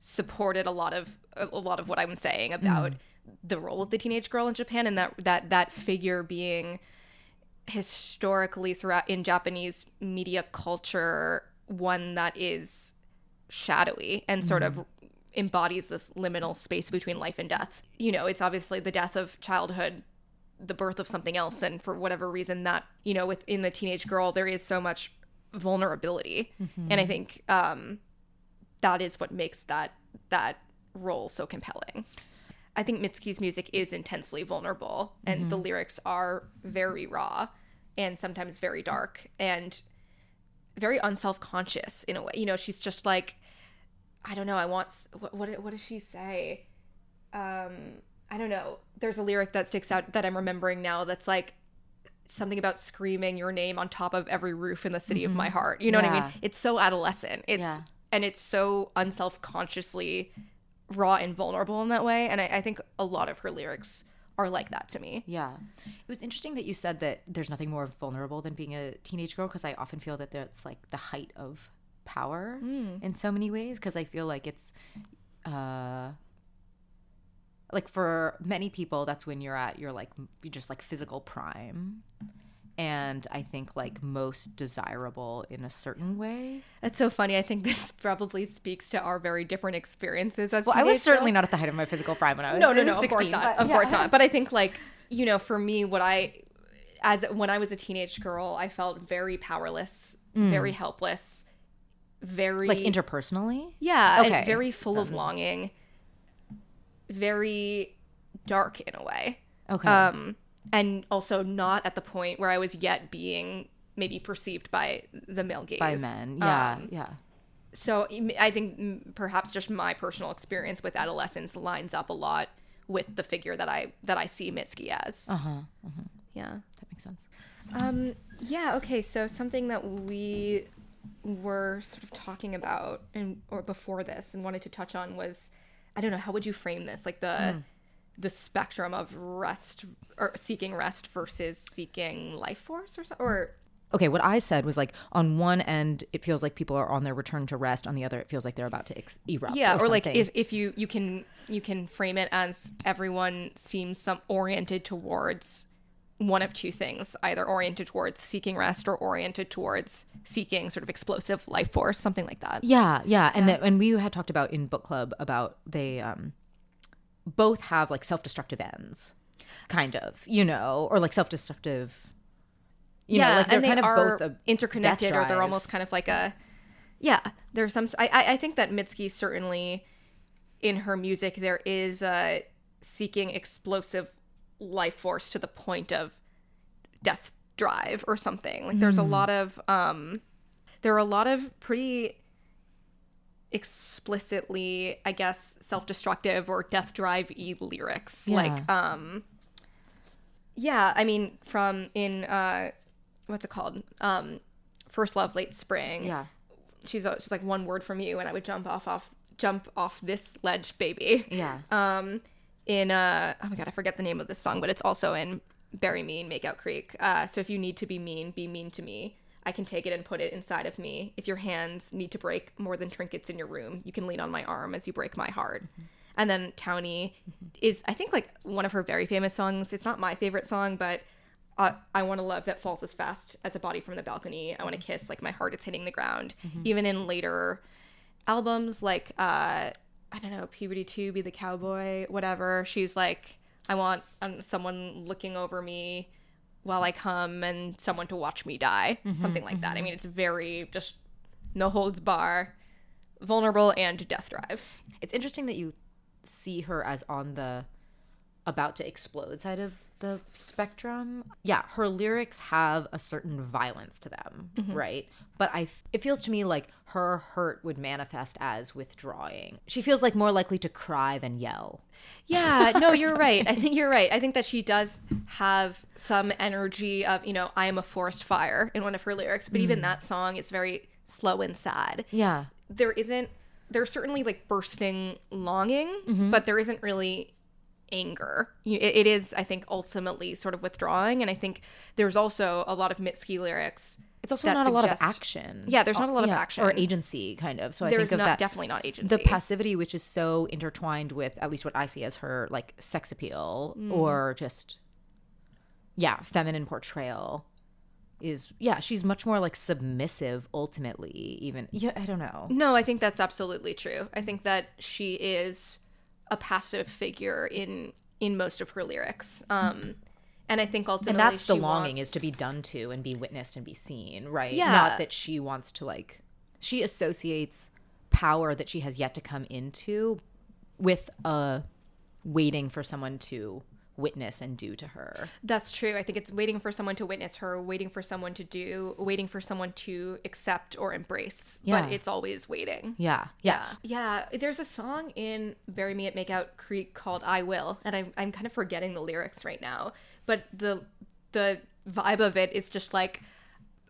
supported a lot of a lot of what I'm saying about mm. the role of the teenage girl in Japan and that that that figure being historically throughout in Japanese media culture one that is shadowy and sort of mm. embodies this liminal space between life and death. You know, it's obviously the death of childhood, the birth of something else, and for whatever reason, that you know, within the teenage girl, there is so much vulnerability, mm-hmm. and I think um, that is what makes that that role so compelling. I think Mitski's music is intensely vulnerable, and the lyrics are very raw and sometimes very dark and very unself conscious in a way. You know, she's just like, I don't know. I want what what, what does she say? Um, I don't know. There's a lyric that sticks out that I'm remembering now. That's like something about screaming your name on top of every roof in the city of my heart. You know what I mean? It's so adolescent. It's Yeah. And it's so unself consciously raw and vulnerable in that way. And I, I think a lot of her lyrics are like that to me. Yeah. It was interesting that you said that there's nothing more vulnerable than being a teenage girl because I often feel that that's like the height of power in so many ways because I feel like it's uh like for many people that's when you're at your like you just like physical prime and I think like most desirable in a certain way. That's so funny. I think this probably speaks to our very different experiences as Well, I was certainly girls. not at the height of my physical prime when I was no, no, no. Of course not. but Of yeah. course not. But I think like you know, for me, what I as when I was a teenage girl, I felt very powerless, very helpless, very Mm. Like interpersonally? yeah, Okay. and very full of longing, very dark in a way. Okay. Um, and also not at the point where I was yet being maybe perceived by the male gaze by men. Yeah. Um, yeah. so I think mm, perhaps just my personal experience with adolescence lines up a lot with the figure that I that I see Mitski as. Uh-huh. Yeah. That makes sense. Um, yeah. Okay. So something that we were sort of talking about and or before this and wanted to touch on was, I don't know, how would you frame this? Like the the spectrum of rest or seeking rest versus seeking life force or so, or okay, what I said was like on one end, it feels like people are on their return to rest. On the other, it feels like they're about to ex- erupt. yeah, or, or, like if, if you you can you can frame it as everyone seems some oriented towards one of two things, either oriented towards seeking rest or oriented towards seeking sort of explosive life force, something like that. yeah, yeah, and that and we had talked about in book club about they um both have like self destructive ends, kind of, you know, or like self destructive. You know, like they're and they kind of are both interconnected, or they're almost kind of like a yeah. There's some. I I I think that Mitski certainly in her music there is a seeking explosive life force to the point of death drive or something. Like there's a lot of um there are a lot of pretty explicitly, I guess, self-destructive or death drive e lyrics. Yeah. Like um yeah, I mean from in uh what's it called? Um First Love Late Spring. yeah, she's she's like one word from you, and I would jump off off jump off this ledge, baby. Yeah. Um, in uh, oh my god, I forget the name of this song, but it's also in Bury Me in Makeout Creek. Uh, so if you need to be mean, be mean to me. I can take it and put it inside of me. If your hands need to break more than trinkets in your room, you can lean on my arm as you break my heart. And then Townie is, I think, like one of her very famous songs. It's not my favorite song, but uh, I want to love that falls as fast as a body from the balcony. I want to kiss like my heart is hitting the ground. Even in later albums, like uh, I don't know, Puberty Two, Be the Cowboy, whatever. She's like, I want um, someone looking over me while I come and someone to watch me die, mm-hmm, something like that. I mm-hmm. mean, it's very just no holds bar, vulnerable and death drive. It's interesting that you see her as on the about to explode side of the spectrum. Yeah, her lyrics have a certain violence to them, mm-hmm. right? But I it feels to me like her hurt would manifest as withdrawing. She feels like more likely to cry than yell. Yeah, no, you're right. I think you're right. I think that she does have some energy of, you know, I am a forest fire in one of her lyrics, but even mm. that song is very slow and sad. Yeah. There isn't there's certainly like bursting longing, mm-hmm. but there isn't really anger. It, it is, I think, ultimately sort of withdrawing, and I think there's also a lot of Mitski lyrics. It's also not a lot of action. Yeah, there's not a lot of action. or agency kind of. So I There's think of not definitely not agency. the passivity which is so intertwined with at least what i see as her like sex appeal Mm. or just yeah feminine portrayal is yeah she's much more like submissive ultimately even yeah i don't know No, I think that's absolutely true. I think that she is a passive figure in in most of her lyrics. Um and I think ultimately and that's the longing wants- is to be done to and be witnessed and be seen right Yeah. not that she wants to like she associates power that she has yet to come into with uh waiting for someone to witness and do to her That's true. I think it's waiting for someone to witness her, waiting for someone to do, waiting for someone to accept or embrace. Yeah. But it's always waiting. yeah yeah Yeah. There's a song in Bury Me at Makeout Creek called I Will, and I'm, I'm kind of forgetting the lyrics right now. But the the vibe of it is just like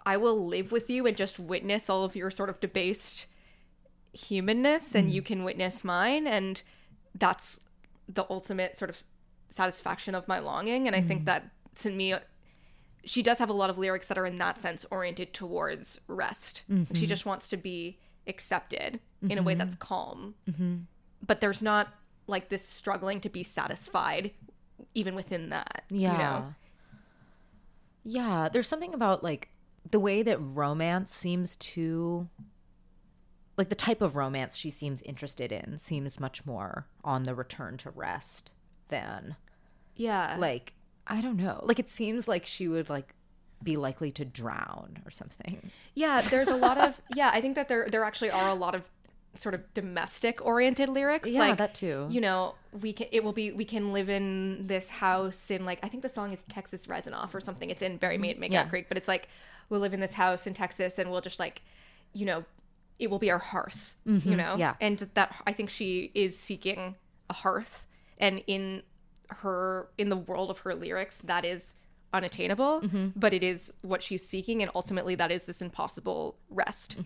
I will live with you and just witness all of your sort of debased humanness and mm. you can witness mine and that's the ultimate sort of satisfaction of my longing and I think mm. that to me she does have a lot of lyrics that are in that sense oriented towards rest. She mm-hmm. just wants to be accepted in a way mm-hmm. that's calm. Mm-hmm. But there's not like this struggling to be satisfied even within that. Yeah. You know? Yeah, there's something about like the way that romance seems to like the type of romance she seems interested in seems much more on the return to rest than Yeah. like I don't know. Like it seems like she would like be likely to drown or something. Yeah, there's a lot of yeah, I think that there there actually are a lot of sort of domestic oriented lyrics. Yeah, like that too. You know, we can it will be we can live in this house in like I think the song is Texas Reznikoff or something. It's in Bury Me at Makeout Yeah. Creek, but it's like we'll live in this house in Texas and we'll just like, you know, it will be our hearth. You know? Mm-hmm. yeah. And that I think she is seeking a hearth. And in her in the world of her lyrics, that is unattainable, Mm-hmm. but it is what she's seeking, and ultimately that is this impossible rest.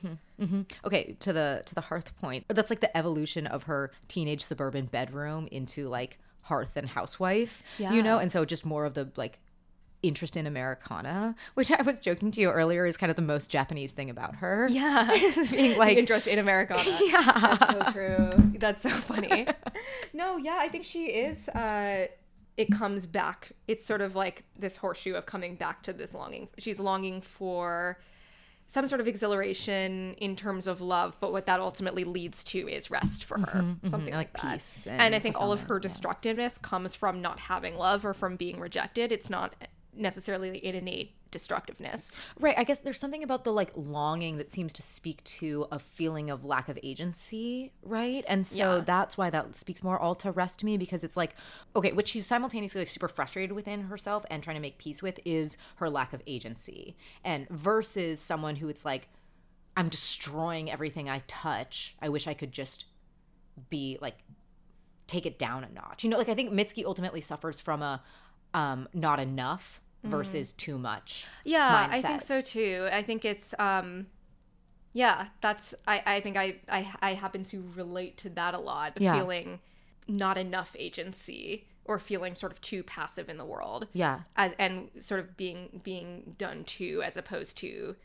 Mm-hmm. Okay, to the to the hearth point. That's like the evolution of her teenage suburban bedroom into like hearth and housewife. You know, and so just more of the like interest in Americana, which I was joking to you earlier is kind of the most Japanese thing about her. Yeah. Is being like interest in Americana. Yeah. That's so true. That's so funny. no, yeah, I think she is uh it comes back. It's sort of like this horseshoe of coming back to this longing. She's longing for some sort of exhilaration in terms of love, but what that ultimately leads to is rest for her. Something like like, that. peace And, and I think all of her fulfillment, yeah. destructiveness comes from not having love or from being rejected. It's not necessarily an innate destructiveness. Right. I guess there's something about the like longing that seems to speak to a feeling of lack of agency, right? And so Yeah. that's why that speaks more all to rest to me because it's like, okay, what she's simultaneously like super frustrated within herself and trying to make peace with is her lack of agency. And versus someone who it's like, I'm destroying everything I touch. I wish I could just be like take it down a notch. You know, like I think Mitski ultimately suffers from a um not enough versus too much. Yeah, I think so too. I think it's um Yeah, that's I, I think I, I I happen to relate to that a lot. Yeah. Feeling not enough agency or feeling sort of too passive in the world. Yeah. As and sort of being being done to as opposed to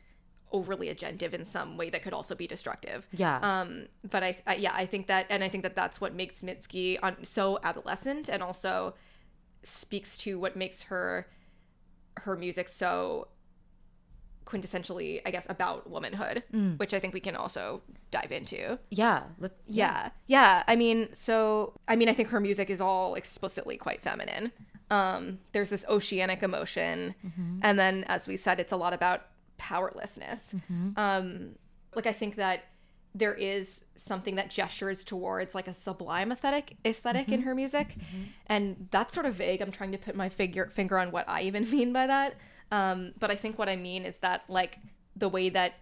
overly agentive in some way that could also be destructive. Yeah. Um, but I, I yeah, I think that, and I think that that's what makes Mitski on so adolescent, and also speaks to what makes her her music so quintessentially, I guess, about womanhood, which I think we can also dive into. yeah. Let, Yeah. Yeah. I mean, so I mean, I think her music is all explicitly quite feminine. Um, there's this oceanic emotion, and then, as we said, it's a lot about powerlessness. Um, like I think that there is something that gestures towards like a sublime aesthetic aesthetic in mm-hmm. her music, mm-hmm. and that's sort of vague. I'm trying to put my figure finger on what I even mean by that. Um, but I think what I mean is that like the way that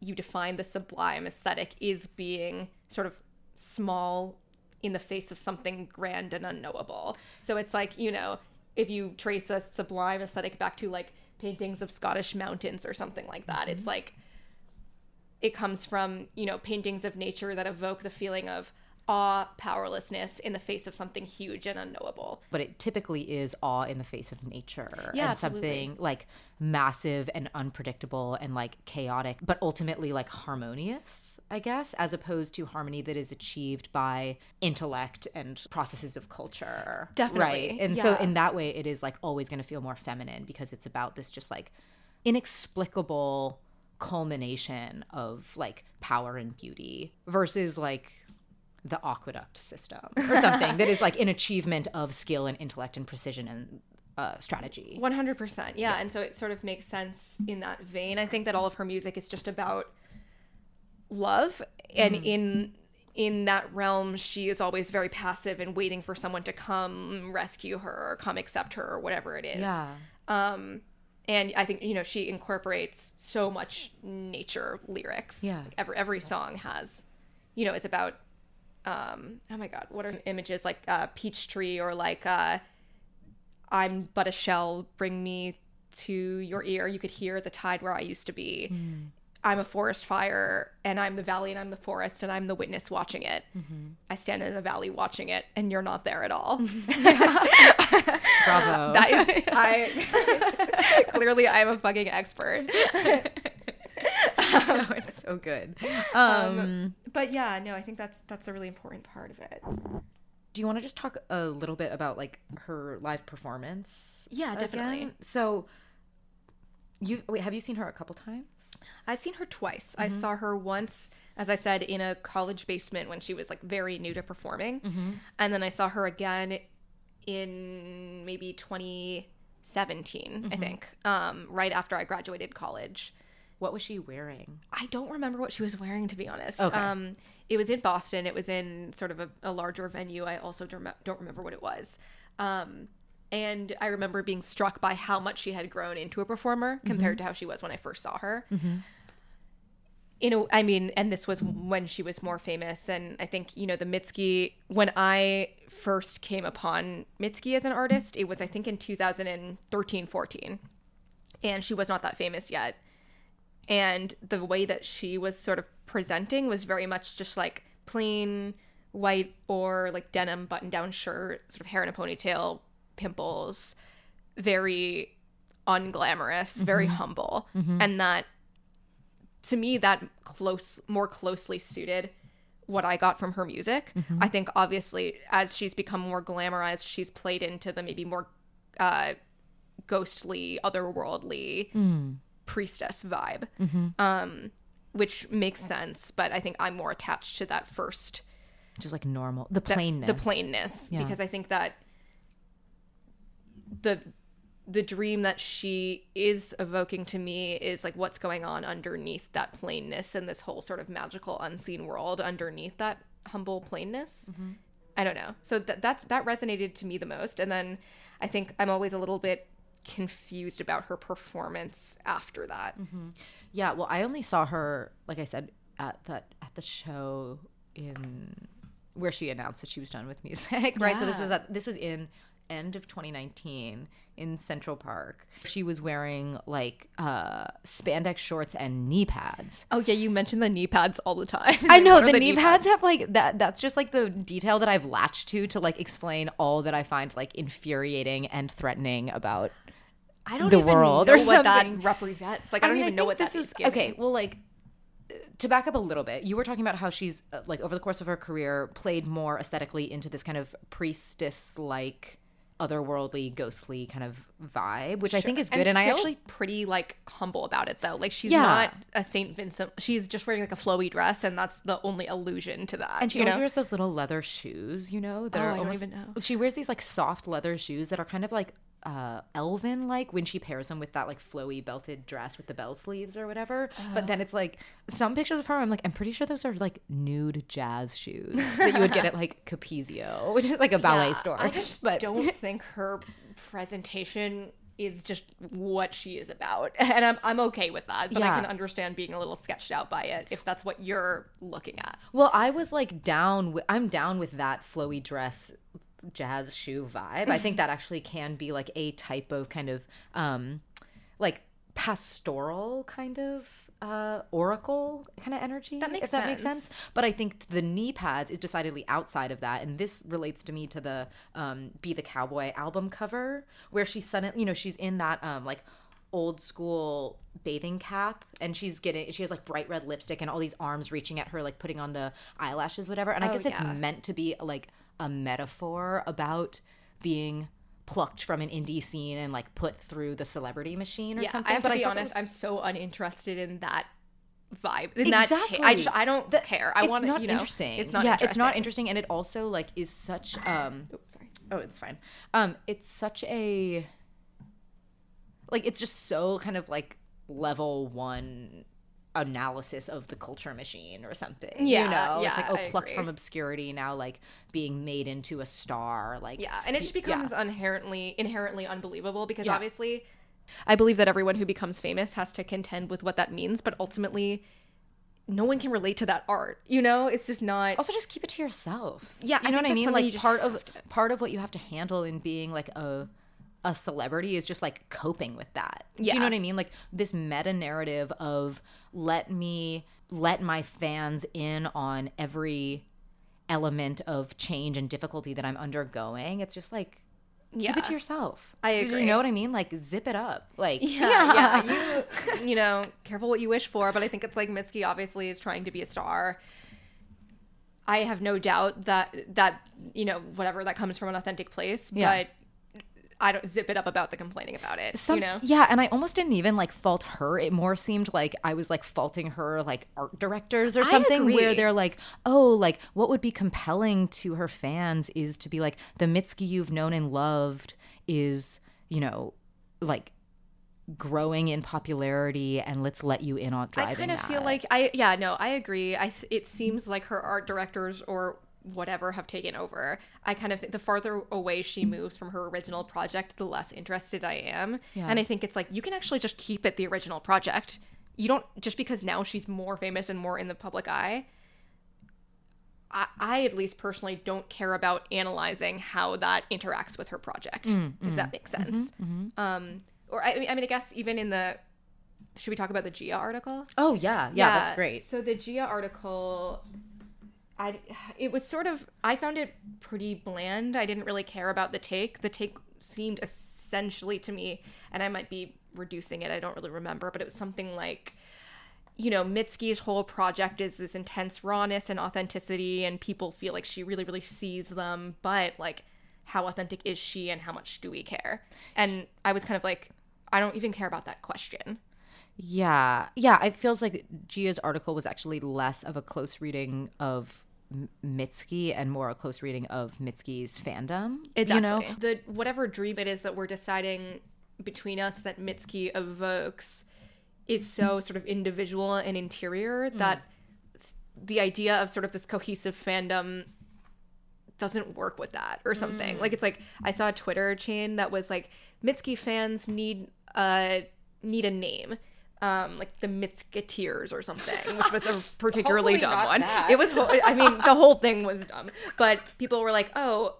you define the sublime aesthetic is being sort of small in the face of something grand and unknowable. So it's like, you know, if you trace a sublime aesthetic back to like paintings of Scottish mountains or something like that, it's mm-hmm. like it comes from, you know, paintings of nature that evoke the feeling of awe, powerlessness in the face of something huge and unknowable. but it typically is awe in the face of nature Yeah, and absolutely. something like massive and unpredictable and like chaotic but ultimately like harmonious i guess as opposed to harmony that is achieved by intellect and processes of culture Definitely, right and so in that way it is like always going to feel more feminine because it's about this just like inexplicable culmination of like power and beauty versus like the aqueduct system or something that is like an achievement of skill and intellect and precision and uh, strategy. 100%. Yeah. And so it sort of makes sense in that vein. I think that all of her music is just about love and in in that realm she is always very passive and waiting for someone to come rescue her or come accept her or whatever it is. Yeah. Um and I think you know she incorporates so much nature lyrics. Yeah. Like, every every song has you know, it's about um oh my god, what are images like uh peach tree or like uh I'm but a shell, bring me to your ear. You could hear the tide where I used to be. I'm a forest fire, and I'm the valley, and I'm the forest, and I'm the witness watching it. I stand in the valley watching it, and you're not there at all. Bravo. that is, I clearly I'm a fucking expert. no, it's so good. Um, But yeah, no, I think that's that's a really important part of it. do you want to just talk a little bit about like her live performance? Yeah, definitely. again? So, you wait, have you seen her a couple times? I've seen her twice. I saw her once, as I said, in a college basement when she was like very new to performing, and then I saw her again in maybe 2017, I think, um, right after I graduated college. What was she wearing? I don't remember what she was wearing, to be honest. Okay. Um, it was in Boston. It was in sort of a, a larger venue. I also don't, don't remember what it was. Um, and I remember being struck by how much she had grown into a performer mm-hmm. compared to how she was when I first saw her. Mm-hmm. You know, I mean, and this was when she was more famous. And I think, you know, the Mitski, when I first came upon Mitski as an artist, it was, I think, in 2013 14. And she was not that famous yet and the way that she was sort of presenting was very much just like plain white or like denim button down shirt sort of hair in a ponytail pimples very unglamorous very mm-hmm. humble mm-hmm. and that to me that close more closely suited what I got from her music. Mm-hmm. I think obviously as she's become more glamorized, she's played into the maybe more uh ghostly, otherworldly mm. priestess vibe. Um which makes sense, but I think I'm more attached to that first Just like normal, the that- plainness. the plainness Yeah. because I think that the the dream that she is evoking to me is like what's going on underneath that plainness and this whole sort of magical unseen world underneath that humble plainness. Mm-hmm. I don't know. So that that's that resonated to me the most and then I think I'm always a little bit confused about her performance after that. Yeah, well, I only saw her, like I said, at that at the show in where she announced that she was done with music, right? So this was Yeah. at this was in end of 2019 in Central Park. She was wearing like uh spandex shorts and knee pads. Oh yeah, you mentioned the knee pads all the time. I know are the, knee pads have like that that's just like the detail that I've latched to to like explain all that I find like infuriating and threatening about I don't the even world know or what something. that represents. Like I, don't mean, even know what this that is. giving. Okay, well, like to back up a little bit, you were talking about how she's uh, like over the course of her career played more aesthetically into this kind of priestess like otherworldly ghostly kind of vibe which i think is good and, i still actually pretty like humble about it though. Like she's Yeah. not a Saint Vincent. She's just wearing like a flowy dress, and that's the only allusion to that. and she always know? wears those little leather shoes you know that Oh, are I don't even know. she wears these like soft leather shoes that are kind of like uh elven like when she pairs them with that like flowy belted dress with the bell sleeves or whatever but then it's like some pictures of her i'm like i'm pretty sure those are like nude jazz shoes that you would get at like Capezio which is like a ballet Yeah, store I just but don't think her presentation is just what she is about, and I'm I'm okay with that. But Yeah. I can understand being a little sketched out by it if that's what you're looking at. Well, I was like down. With, I'm down with that flowy dress, jazz shoe vibe. I think that actually can be like a type of kind of, um, like pastoral kind of uh oracle kind of energy That makes if that makes sense. sense but i think the knee pads is decidedly outside of that and this relates to me to the um be the cowboy album cover where she's suddenly you know she's in that um like old school bathing cap and she's getting she has like bright red lipstick and all these arms reaching at her like putting on the eyelashes whatever and i Oh, guess it's yeah. meant to be like a metaphor about being plucked from an indie scene and like put through the celebrity machine or Yeah, something I have but to be honest. was- I'm so uninterested in that vibe. In that, ta- I just I don't That- care. I want not you know, interesting. It's not. yeah, interesting. it's not interesting, and it also like is such um. Oops, sorry. Oh, it's fine. Um, it's such a like it's just so kind of like level one analysis of the culture machine or something. Yeah, you know, it's like oh, I plucked agree. from obscurity now, like being made into a star. Like Yeah, and it just yeah. becomes inherently inherently unbelievable because Yeah. obviously I believe that everyone who becomes famous has to contend with what that means, but ultimately no one can relate to that art. You know, it's just not also just keep it to yourself. Yeah, you I know what I mean. Like part of part of what you have to handle in being like a a celebrity is just like coping with that. Yeah. Do you know what I mean? Like this meta narrative of let me let my fans in on every element of change and difficulty that I'm undergoing. It's just like keep Yeah. it to yourself. I Do You know what I mean? Like zip it up. Like yeah, yeah. You you know, careful what you wish for, but I think it's like Mitski obviously is trying to be a star. I have no doubt that that you know whatever that comes from an authentic place, Yeah. but I don't zip it up about the complaining about it. Some, you know, yeah, and I almost didn't even like fault her. It more seemed like I was like faulting her like art directors or something where they're like, "Oh, like what would be compelling to her fans is to be like the Mitski you've known and loved is, you know, like growing in popularity and let's let you in on driving I kind of feel like I yeah no I agree. I th- it seems like her art directors or whatever have taken over. I kind of think the farther away she moves from her original project, the less interested I am. Yeah. And I think it's like you can actually just keep it the original project. You don't just because now she's more famous and more in the public eye. I, I at least personally don't care about analyzing how that interacts with her project, mm, if that mm. makes sense. Mm-hmm, mm-hmm. Um, or I, I mean, I guess even in the should we talk about the Jia article? Oh yeah, yeah, that's great. So the Jia article, I it was sort of I found it pretty bland. I didn't really care about the take. The take seemed essentially to me, and I might be reducing it. I don't really remember, but it was something like. You know, Mitski's whole project is this intense rawness and authenticity, and people feel like she really, really sees them. But, like, how authentic is she, and how much do we care? And I was kind of like, I don't even care about that question. Yeah. Yeah. It feels like Jia's article was actually less of a close reading of Mitski and more a close reading of Mitski's fandom. Exactly. You know? The whatever dream it is that we're deciding between us that Mitski evokes is so sort of individual and interior that the idea of sort of this cohesive fandom doesn't work with that or something. Like it's like I saw a Twitter chain that was like Mitski fans need uh need a name. Um, like the Mitskiteers or something, which was a particularly dumb one. that. It was, I mean, the whole thing was dumb. But people were like, "Oh,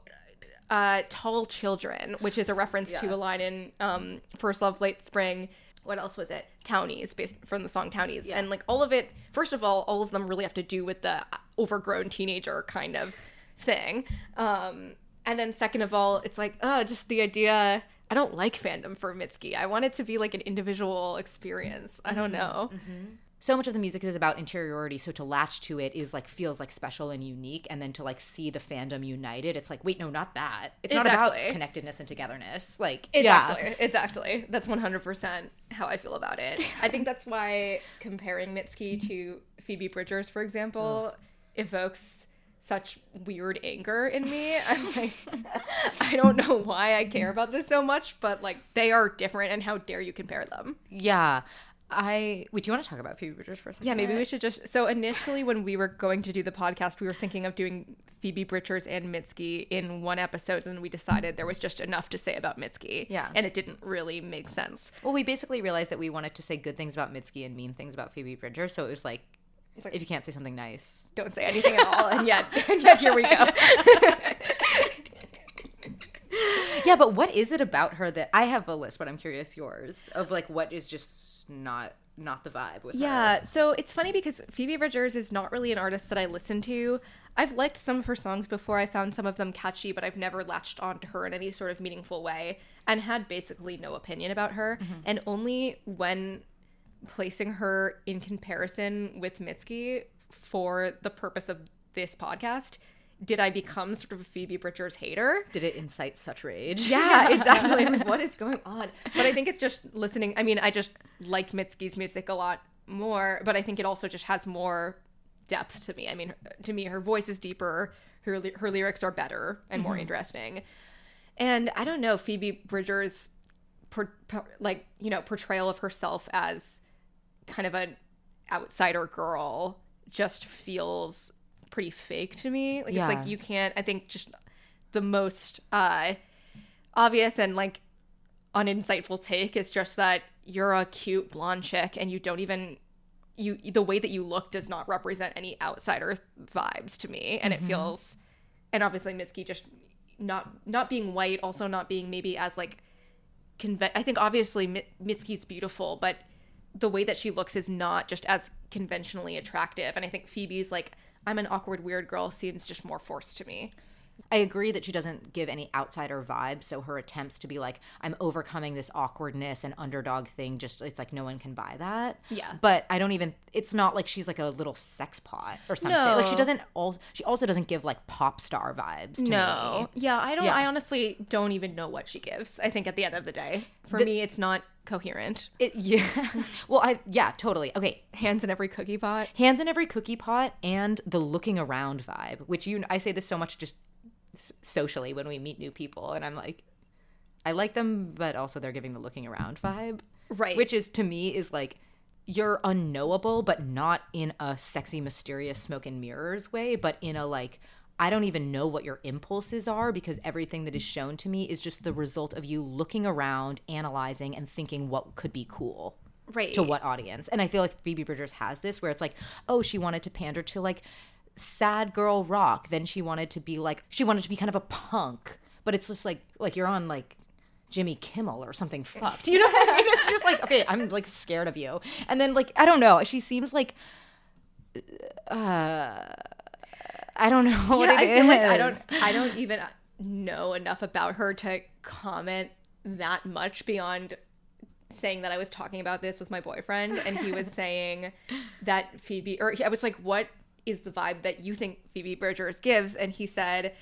uh, Tall Children, which is a reference to a line in um, First Love Late Spring. What else was it? Townies, based from the song Townies. Yeah. And like all of it, first of all, all of them really have to do with the overgrown teenager kind of thing. Um, and then second of all, it's like, uh, just the idea. I don't like fandom for Mitski. I want it to be like an individual experience. I don't mm-hmm, know. Mm-hmm. so much of the music is about interiority so to latch to it is like feels like special and unique and then to like see the fandom united it's like wait no not that it's not about connectedness and togetherness like It's yeah actually, it's actually, that's 100% how I feel about it. I think that's why comparing Mitski to Phoebe Bridgers, for example, evokes such weird anger in me. I'm like, I don't know why I care about this so much, but like they are different, and how dare you compare them? yeah i wait do you want to talk about phoebe bridgers for a second Yeah, maybe we should just. So initially, when we were going to do the podcast, we were thinking of doing Phoebe Bridgers and Mitski in one episode, and we decided there was just enough to say about Mitski. Yeah. and it didn't really make sense. well we basically realized that we wanted to say good things about mitski and mean things about phoebe bridgers so it was like like- if you can't say something nice. don't say anything at all and yet and yet here we go. Yeah but what is it about her that i have a list but i'm curious yours of like what is just not not the vibe with her? yeah so it's funny because phoebe bridgers is not really an artist that i listen to. I've liked some of her songs before. I found some of them catchy but i've never latched onto her in any sort of meaningful way and had basically no opinion about her. Mm-hmm. And only when placing her in comparison with mitski for the purpose of this podcast did i become sort of a phoebe bridgers hater did it incite such rage Yeah, exactly. What is going on? But I think it's just listening. I mean, I just like Mitski's music a lot more, but I think it also just has more depth to me. I mean, to me, her voice is deeper. Her her lyrics are better and more mm-hmm. interesting. And I don't know, Phoebe Bridgers, per, per- like you know, portrayal of herself as kind of an outsider girl just feels pretty fake to me. Like it's like you can't. I think just the most uh obvious and like uninsightful take is just that you're a cute blonde chick and you don't even you the way that you look does not represent any outsider vibes to me and it feels and obviously Mitski just not not being white also not being maybe as like conve- I think obviously Mi- Mitski's beautiful but the way that she looks is not just as conventionally attractive and I think Phoebe's like I'm an awkward weird girl seems just more forced to me. I agree that she doesn't give any outsider vibes. So her attempts to be like, I'm overcoming this awkwardness and underdog thing, just it's like no one can buy that. Yeah. But I don't even. It's not like she's like a little sex pot or something. No. Like she doesn't. Al- she also doesn't give like pop star vibes. To No. me. Yeah, I don't Yeah. I honestly don't even know what she gives. I think at the end of the day, for me it's not coherent. It, yeah. well, I yeah, totally. Okay, Hands in every cookie pot. hands in every cookie pot and the looking around vibe, which you I say this so much just socially when we meet new people, and I'm like, I like them, but also they're giving the looking around vibe. Right. which is to me is like you're unknowable but not in a sexy mysterious smoke and mirrors way but in a like i don't even know what your impulses are because everything that is shown to me is just the result of you looking around analyzing and thinking what could be cool right. to what audience and i feel like phoebe bridgers has this where it's like oh she wanted to pander to like sad girl rock then she wanted to be like she wanted to be kind of a punk but it's just like like you're on like Jimmy Kimmel or something fucked. You know what I mean? It's just like, okay, I'm like scared of you. And then like I don't know, she seems like uh I don't know what yeah, it I feel like I don't I don't even know enough about her to comment that much beyond saying that I was talking about this with my boyfriend and he was saying that Phoebe or I was like what is the vibe that you think Phoebe Bridgers gives and he said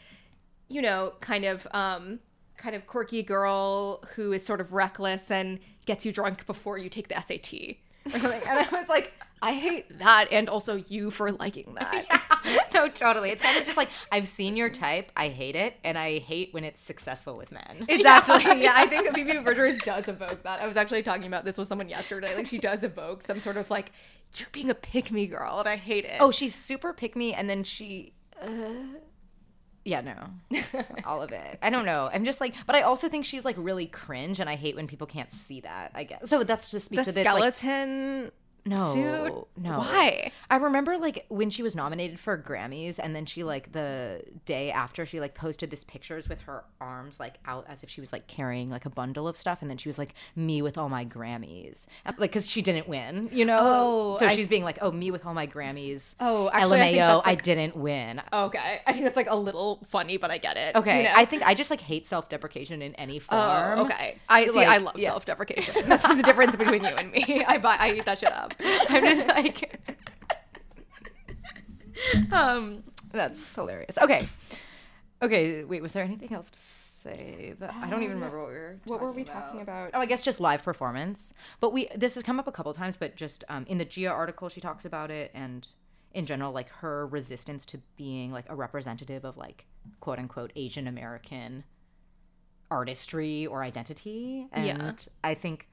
you know kind of um kind of quirky girl who is sort of reckless and gets you drunk before you take the SAT or something and I was like I hate that and also you for liking that no, totally. It's kind of just like I've seen your type. I hate it, and I hate when it's successful with men. Exactly. Yeah, I think Phoebe Bridgers does evoke that. I was actually talking about this with someone yesterday. Like she does evoke some sort of like you're being a pick me girl, and I hate it. Oh, she's super pick me, and then she. Uh, yeah, no, all of it. I don't know. I'm just like, but I also think she's like really cringe, and I hate when people can't see that. I guess so. That's just speak the to. Like, skeleton No, no. Why? I remember like when she was nominated for Grammys, and then she like the day after she like posted this pictures with her arms like out as if she was like carrying like a bundle of stuff, and then she was like me with all my Grammys, like because she didn't win, you know. Oh, so I she's being like, oh, me with all my Grammys. Oh, actually, I think LMAO, I like- didn't win. Okay, I think that's like a little funny, but I get it. Okay, you know? I think I just like hate self deprecation in any oh, form. Oh, okay. I see. Like, I love yeah. self-deprecation. That's the difference between you and me. I buy. I eat that shit up. I'm just like, um, that's hilarious. Okay, okay. Wait, was there anything else to say? That I don't even remember what we were. What were we talking about? Oh, I guess just live performance. But we this has come up a couple times. But just um, in the Jia article, she talks about it, and in general, like her resistance to being like a representative of like quote unquote Asian American artistry or identity. And Yeah. I think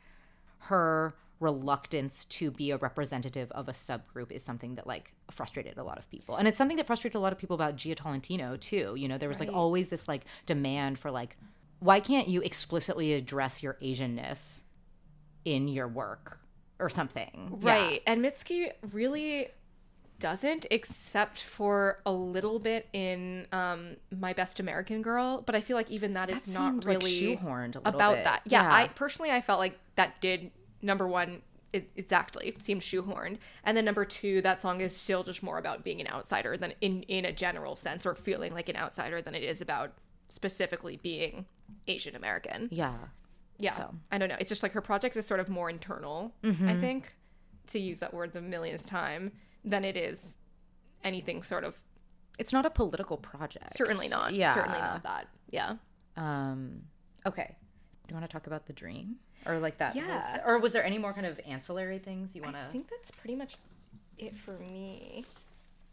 her reluctance to be a representative of a subgroup is something that like frustrated a lot of people and it's something that frustrated a lot of people about Jia Tolentino too you know there was like always this like demand for like why can't you explicitly address your asianness in your work or something Yeah. Right. And Mitski really doesn't, except for a little bit in um, My Best American Girl. But I feel like even that is not seemed, like, really shoehorned a about bit. that. Yeah, Yeah. I personally I felt like that did number one. It, exactly seemed shoehorned. And then number two that song is still just more about being an outsider than in in a general sense or feeling like an outsider than it is about specifically being asian american. Yeah. Yeah. So. Mm-hmm. i don't know. It's just like her project is sort of more internal i think to use that word the millionth time than it is anything sort of it's not a political project. Certainly not. Yeah. Certainly not that. Yeah. Um okay do you want to talk about the dream? Or like that Yeah. was- or was there any more kind of ancillary things you want to? i think that's pretty much it for me.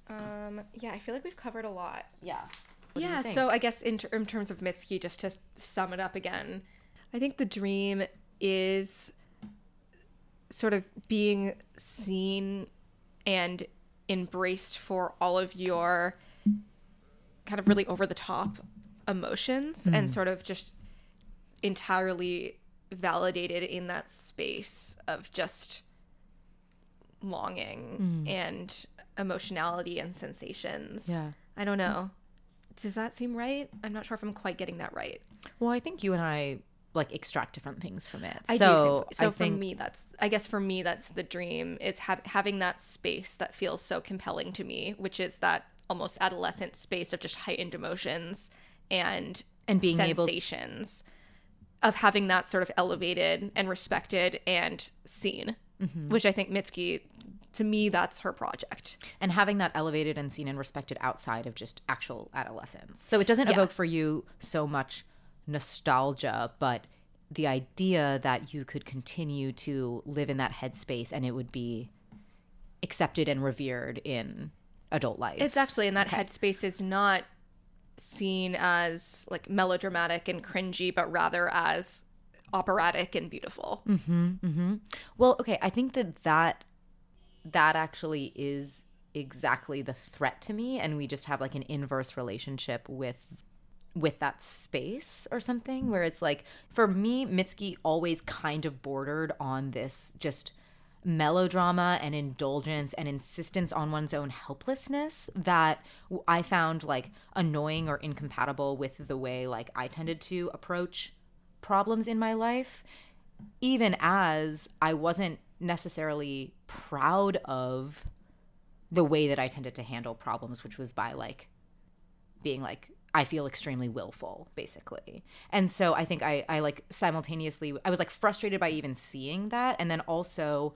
Um yeah i feel like we've covered a lot. Yeah. What yeah so i guess in, ter- in terms of mitski just to sum it up again i think the dream is sort of being seen and embraced for all of your kind of really over the top emotions and sort of just entirely validated in that space of just longing mm. and emotionality and sensations. Yeah. I don't know. Does that seem right? I'm not sure if I'm quite getting that right. well i think you and i like extract different things from it I so do think so. I for think me, that's I guess for me that's the dream is have, having that space that feels so compelling to me, which is that almost adolescent space of just heightened emotions and And being able- sensations of having that sort of elevated and respected and seen, Mm-hmm. which I think Mitski, to me, that's her project. and having that elevated and seen and respected outside of just actual adolescence. So it doesn't Yeah. evoke for you so much nostalgia, but the idea that you could continue to live in that headspace and it would be accepted and revered in adult life. It's actually in that headspace is not seen as like melodramatic and cringy, but rather as operatic and beautiful. Mm-hmm, mm-hmm. Well, okay, I think that that that actually is exactly the threat to me and we just have like an inverse relationship with with that space or something where it's like for me Mitski always kind of bordered on this just melodrama and indulgence and insistence on one's own helplessness that I found like annoying or incompatible with the way like I tended to approach problems in my life even as I wasn't necessarily proud of the way that I tended to handle problems, which was by like being like, I feel extremely willful, basically. And so I think I, I like simultaneously, I was like frustrated by even seeing that. And then also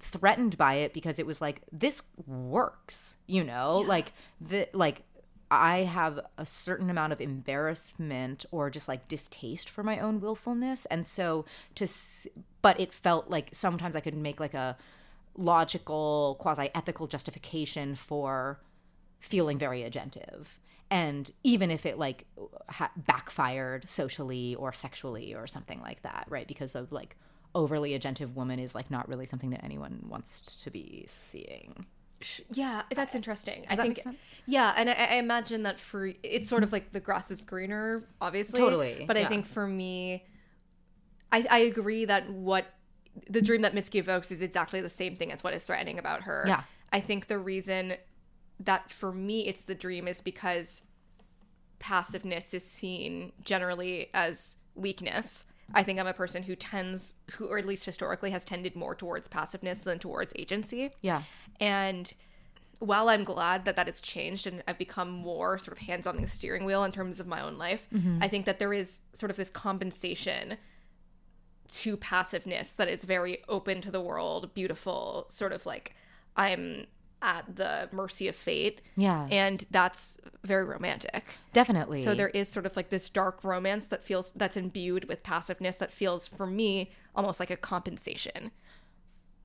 threatened by it because it was like, this works, you know? Like, the, like, I have a certain amount of embarrassment or just like distaste for my own willfulness. And so to, s- but it felt like sometimes I could make like a logical, quasi ethical justification for feeling very agentive. And even if it like ha- backfired socially or sexually or something like that, right? Because of like overly agentive woman is like not really something that anyone wants to be seeing. Yeah, that's uh, interesting. I that think make sense? yeah, and I, I imagine that for it's sort of like the grass is greener, obviously. Totally, But I yeah. think for me, I, I agree that what the dream that Mitski evokes is exactly the same thing as what is threatening about her. Yeah. I think the reason that for me it's the dream is because passiveness is seen generally as weakness. I think I'm a person who tends, who, or at least historically, has tended more towards passiveness than towards agency. Yeah. And while I'm glad that that has changed and I've become more sort of hands on the steering wheel in terms of my own life, mm-hmm. I think that there is sort of this compensation to passiveness that it's very open to the world, beautiful, sort of like I'm at the mercy of fate. Yeah. And that's very romantic. Definitely. So there is sort of like this dark romance that feels that's imbued with passiveness that feels for me almost like a compensation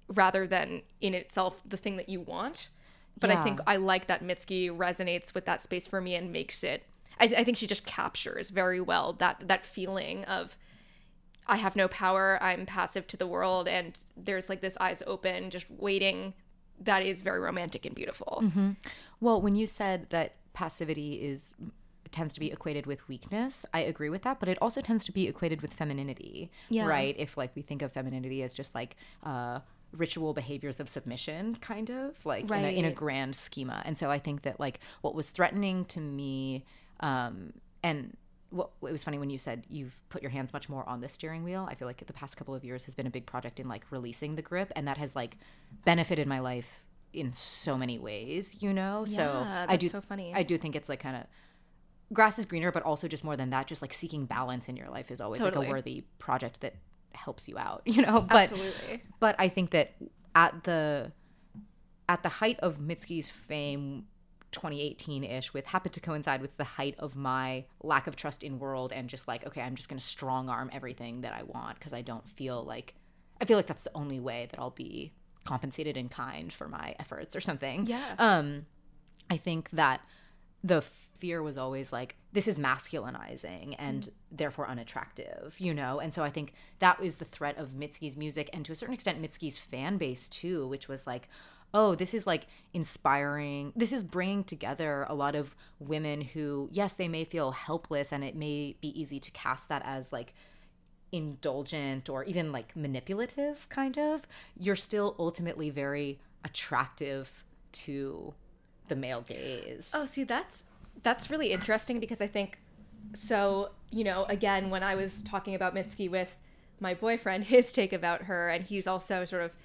rather than in itself the thing that you want. But Yeah. I think I like that Mitski resonates with that space for me and makes it I, I think she just captures very well that that feeling of I have no power, I'm passive to the world and there's like this eyes open, just waiting that is very romantic and beautiful. Well, when you said that passivity is tends to be equated with weakness, I agree with that, but it also tends to be equated with femininity, Yeah. right? If like we think of femininity as just like uh ritual behaviors of submission kind of like in, a, in a grand schema. And so I think that like what was threatening to me um and what it was funny when you said you've put your hands much more on the steering wheel. I feel like the past couple of years has been a big project in like releasing the grip, and that has like benefited my life in so many ways. You know, so Yeah, I do. so funny. I do think it's like kind of grass is greener, but also just more than that. Just like seeking balance in your life is always Totally. like a worthy project that helps you out. You know, but Absolutely. but I think that at the at the height of Mitski's fame 2018-ish with happened to coincide with the height of my lack of trust in world and just like okay I'm just going to strong arm everything that I want because I don't feel like I feel like that's the only way that I'll be compensated in kind for my efforts or something. Yeah. Um I think that the fear was always like this is masculinizing and therefore unattractive, you know? And so I think that was the threat of Mitski's music and to a certain extent Mitski's fan base too, which was like oh, this is like inspiring. This is bringing together a lot of women who, yes, they may feel helpless and it may be easy to cast that as like indulgent or even like manipulative, kind of. You're still ultimately very attractive to the male gaze. Oh, see, that's that's really interesting because I think so. You know, again, when I was talking about Mitski with my boyfriend, his take about her, and he's also sort of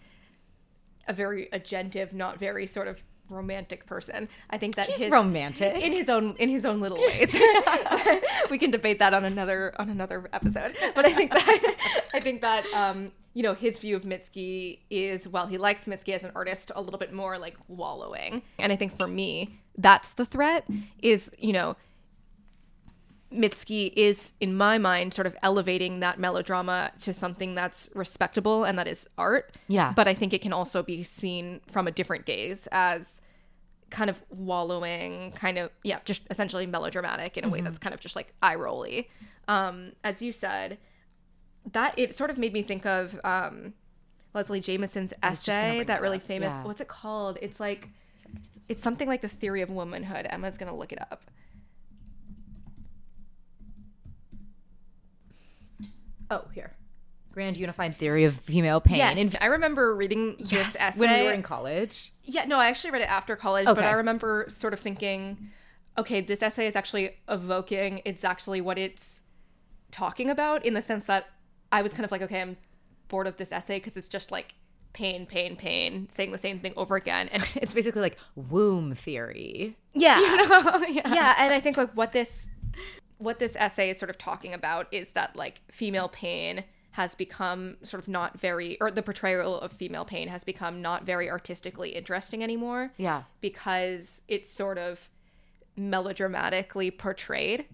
a very agentive, not very sort of romantic person. I think that He's his, romantic. in his own in his own little ways. we can debate that on another on another episode. But I think that I think that um, you know his view of Mitski is while he likes Mitski as an artist, a little bit more like wallowing. And I think for me, that's the threat. Is you know. Mitski is, in my mind, sort of elevating that melodrama to something that's respectable and that is art. Yeah. But I think it can also be seen from a different gaze as kind of wallowing, kind of yeah, just essentially melodramatic in a way Mm-hmm. that's kind of just like eye rolly. Um, as you said, that it sort of made me think of um, Leslie Jamison's was just gonna essay, that really famous. yeah. What's it called? It's like it's something like the theory of womanhood. Emma's gonna look it up. Oh, here. Grand Unified Theory of Female Pain. Yes, In- I remember reading this essay when we were in college. Yeah, no, I actually read it after college, but I remember sort of thinking, okay, this essay is actually evoking exactly what it's talking about in the sense that I was kind of like, okay, I'm bored of this essay because it's just like pain, pain, pain, saying the same thing over again. And It's basically like womb theory. yeah. yeah. yeah, and I think like what this what this essay is sort of talking about is that like female pain has become sort of not very or the portrayal of female pain has become not very artistically interesting anymore. Yeah. because it's sort of melodramatically portrayed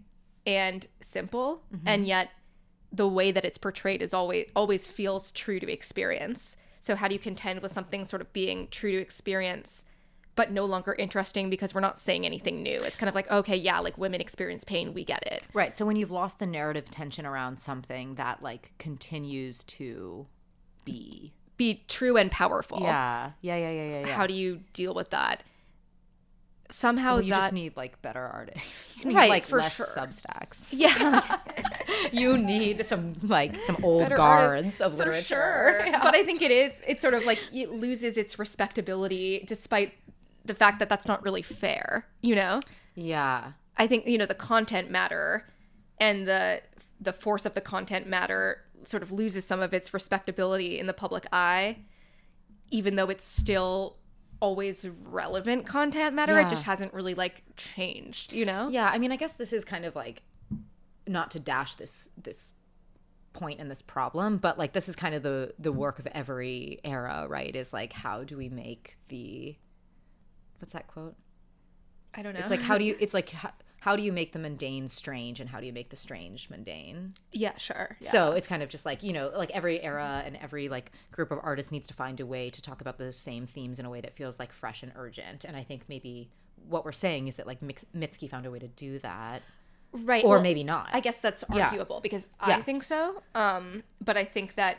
and simple mm-hmm. and yet the way that it's portrayed is always always feels true to experience so how do you contend with something sort of being true to experience but no longer interesting because we're not saying anything new it's kind of like okay yeah like women experience pain we get it Right. So when you've lost the narrative tension around something that like continues to be. be true and powerful Yeah. Yeah. Yeah. Yeah. Yeah. yeah. how do you deal with that somehow well, you that just need like better artists. you need Right, like for less sure. substacks. Yeah. you need some like some old better guards of literature. sure. But I think it is. It's sort of like it loses its respectability despite the fact that that's not really fair. You know. Yeah. I think you know the content matter and the the force of the content matter sort of loses some of its respectability in the public eye, even though it's still always relevant content matter. Yeah. It just hasn't really like changed. You know. Yeah, I mean, I guess this is kind of like not to dash this this point and this problem, but like this is kind of the the work of every era, right? Is like how do we make the what's that quote? I don't know. It's like how do you it's like how, how do you make the mundane strange and how do you make the strange mundane? yeah, sure. Yeah. So it's kind of just like, you know, like every era and every like group of artists needs to find a way to talk about the same themes in a way that feels like fresh and urgent. And I think maybe what we're saying is that like Mix- Mitski found a way to do that right, or well, maybe not. I guess that's Yeah. arguable because Yeah. I think so. Um, but I think that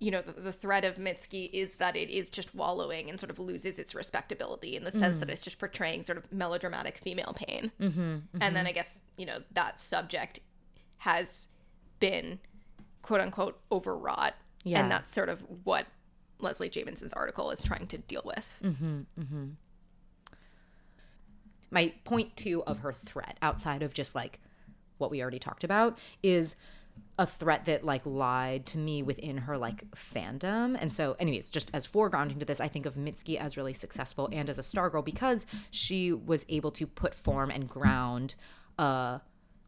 you know the, the thread of Mitski is that it is just wallowing and sort of loses its respectability in the sense Mm. that it's just portraying sort of melodramatic female pain. Mm-hmm, And then I guess you know that subject has been quote unquote overwrought, Yeah. and that's sort of what Leslie Jamison's article is trying to deal with. Mm. my point two of her threat outside of just like what we already talked about is a threat that like lied to me within her like fandom. And so anyways just as foregrounding to this i think of mitski as really successful and as a stargirl because she was able to put form and ground a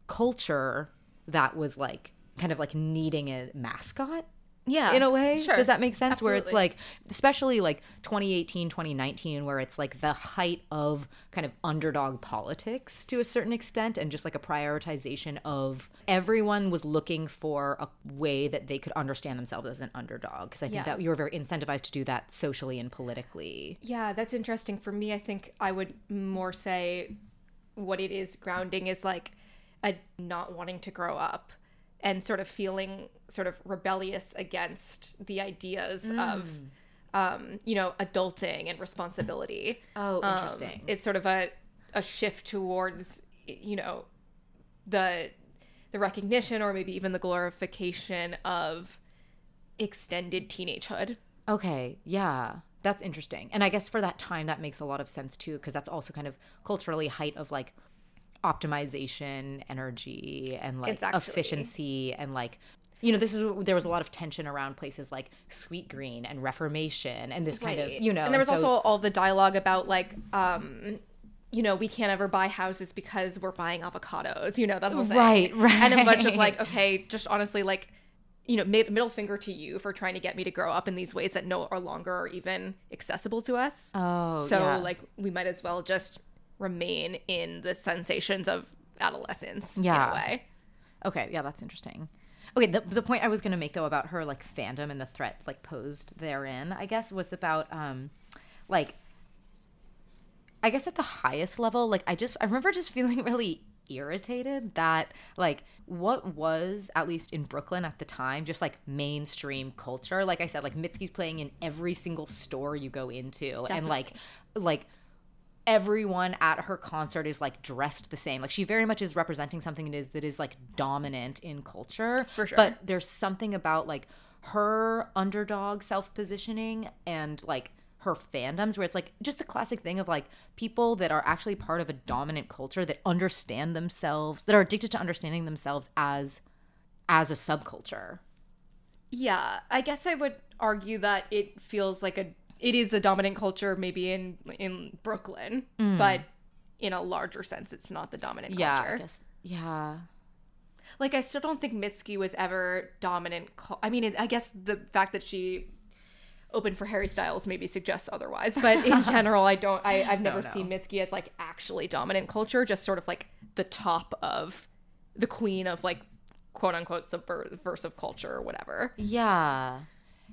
culture that was like kind of like needing a mascot Yeah, in a way. Sure. Does that make sense? Where it's like, especially like 2018, 2019, where it's like the height of kind of underdog politics to a certain extent and just like a prioritization of everyone was looking for a way that they could understand themselves as an underdog. Because I think Yeah. that you were very incentivized to do that socially and politically. Yeah, that's interesting. For me, I think I would more say what it is grounding is like a not wanting to grow up and sort of feeling sort of rebellious against the ideas of um, you know, adulting and responsibility. Oh, Um, interesting. it's sort of a a shift towards you know the the recognition or maybe even the glorification of extended teenagehood. Okay, yeah. That's interesting. And I guess for that time that makes a lot of sense too because that's also kind of culturally height of like optimization, energy and like actually- efficiency and like you know, this is there was a lot of tension around places like Sweetgreen and Reformation and this kind of, you know. and there was so- also all the dialogue about like um you know we can't ever buy houses because we're buying avocados you know that whole thing Right, and a bunch of like okay just honestly like you know mid- middle finger to you for trying to get me to grow up in these ways that no are longer are even accessible to us Oh, so yeah. like we might as well just remain in the sensations of adolescence in Yeah. a way Okay, yeah, that's interesting. Okay, the, the point I was going to make though about her like fandom and the threat like posed therein, I guess, was about um, like, I guess at the highest level, like I just I remember just feeling really irritated that like what was at least in Brooklyn at the time just like mainstream culture like I said like Mitski's playing in every single store you go into and like like everyone at her concert is like dressed the same. Like she very much is representing something that is that is like dominant in culture. For sure. But there's something about like her underdog self positioning and like her fandoms where it's like just the classic thing of like people that are actually part of a dominant culture that understand themselves that are addicted to understanding themselves as as a subculture. Yeah, I guess I would argue that it feels like a it is a dominant culture maybe in in Brooklyn, mm. but in a larger sense it's not the dominant culture. Yeah, I guess. Yeah. Like I still don't think Mitski was ever dominant. I mean, it, I guess the fact that she opened for Harry Styles maybe suggests otherwise, but in general, I don't. I, I've never no. seen Mitski as like actually dominant culture, just sort of like the top of the queen of like quote unquote subversive culture or whatever. Yeah.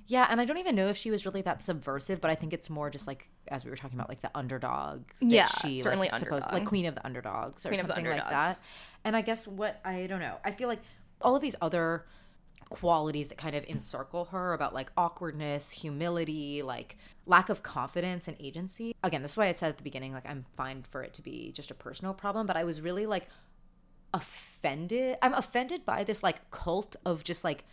Yeah, and I don't even know if she was really that subversive, but I think it's more just like as we were talking about, like the underdog. that Yeah, she certainly like, supposed- like queen of the underdogs or Queen something like that. And I guess what I don't know, I feel like all of these other qualities that kind of encircle her about like awkwardness, humility, like lack of confidence and agency. Again, this is why I said at the beginning, like I'm fine for it to be just a personal problem, but I was really like offended. I'm offended by this like cult of just like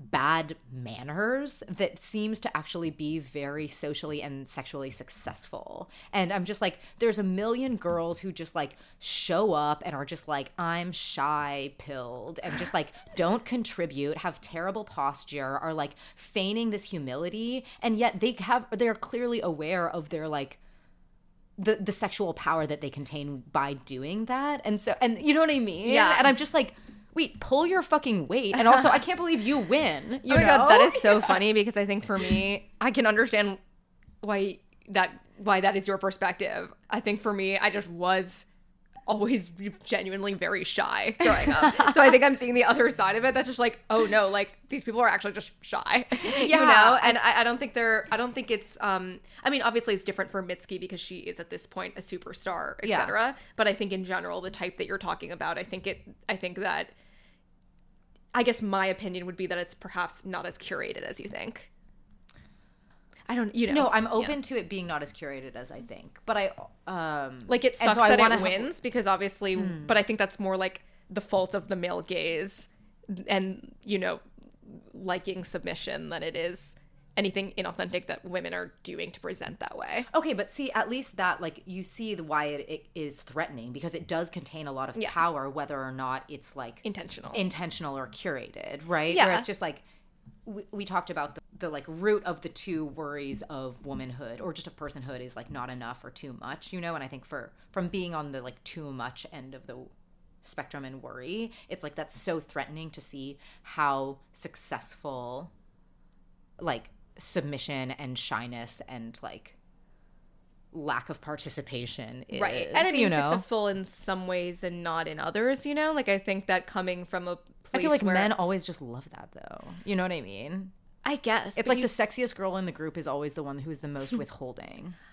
bad manners that seems to actually be very socially and sexually successful. And I'm just like, there's a million girls who just like show up and are just like, I'm shy pilled and just like don't contribute, have terrible posture, are like feigning this humility. And yet they have, they're clearly aware of their like, the, the sexual power that they contain by doing that. And so, and you know what I mean? Yeah. And I'm just like, wait, pull your fucking weight. And also, I can't believe you win. Oh you oh my know? god, that is so funny because I think for me, I can understand why that why that is your perspective. I think for me, I just was always genuinely very shy growing up. so I think I'm seeing the other side of it. That's just like, oh no, like these people are actually just shy. you Yeah. know? And I, I don't think they're I don't think it's um I mean obviously it's different for Mitski because she is at this point a superstar, Yeah. etc. But I think in general, the type that you're talking about, I think it I think that I guess my opinion would be that it's perhaps not as curated as you think. I don't, you know. No, I'm Yeah. open to it being not as curated as I think. But I, um, Like it and sucks so that wanna it ha- wins because obviously, but I think that's more like the fault of the male gaze and you know liking submission than it is anything inauthentic that women are doing to present that way. Okay, but see, at least that, like, you see the why it, it is threatening because it does contain a lot of Yeah. power, whether or not it's like Intentional. intentional or curated, right? Yeah. Where it's just like we, we talked about the, the like root of the two worries of womanhood or just of personhood is like not enough or too much, you know. And I think for from being on the like too much end of the spectrum and worry, it's like that's so threatening to see how successful like submission and shyness and like lack of participation is. right. And I mean, you it's know, successful in some ways and not in others, you know? Like I think that coming from a I feel like where men always just love that though. You know what I mean? I guess It's like the sexiest girl in the group is always the one who's the most withholding.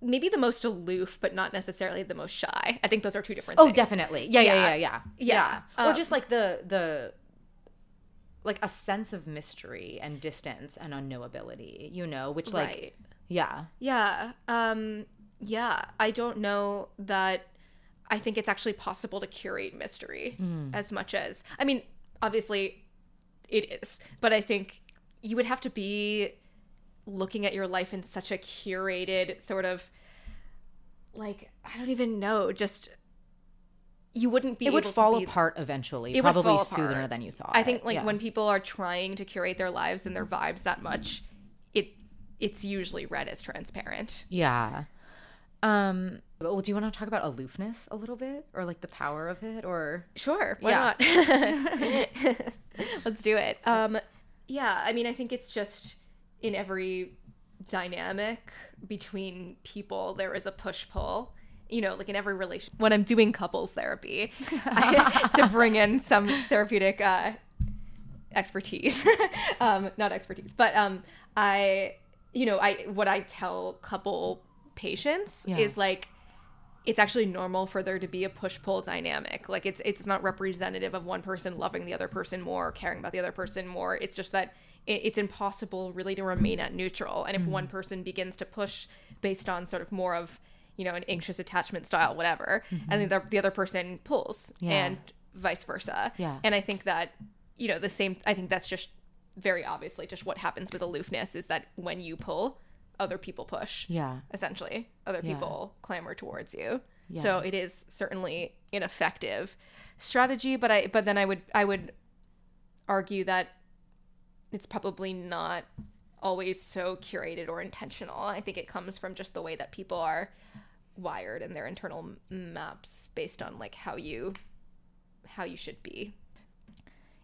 maybe the most aloof, but not necessarily the most shy. I think those are two different Oh, things. definitely. Yeah, yeah, Yeah. yeah, yeah. Yeah. Yeah. or Um, just like the the like a sense of mystery and distance and unknowability, you know, which like Right. yeah. Yeah. Um yeah, I don't know that I think it's actually possible to curate mystery Hmm. as much as I mean, obviously it is, but I think you would have to be looking at your life in such a curated sort of like I don't even know, just you wouldn't be It would fall be apart eventually, It would probably fall sooner apart. than you thought. I think like Yeah. when people are trying to curate their lives and their vibes that much, it it's usually read as transparent. Yeah. Um well, do you want to talk about aloofness a little bit or like the power of it or Sure, why Yeah. not? Let's do it. Um, yeah, I mean, I think it's just in every dynamic between people, there is a push pull. You know, like in every relation. When I'm doing couples therapy, I, to bring in some therapeutic uh, expertise, um, not expertise, but um, I, you know, I what I tell couple patients Yeah. is like it's actually normal for there to be a push pull dynamic. Like it's it's not representative of one person loving the other person more, caring about the other person more. It's just that it, it's impossible really to remain at neutral. And if one Mm-hmm. person begins to push based on sort of more of you know an anxious attachment style, whatever, and then the, the other person pulls, Mm-hmm. Yeah. and vice versa. Yeah. And I think that you know the same. I think that's just very obviously just what happens with aloofness is that when you pull, other people push yeah. essentially other Yeah. people clamor towards you Yeah. so it is certainly an effective strategy but i but then i would i would argue that it's probably not always so curated or intentional i think it comes from just the way that people are wired in their internal maps based on like how you how you should be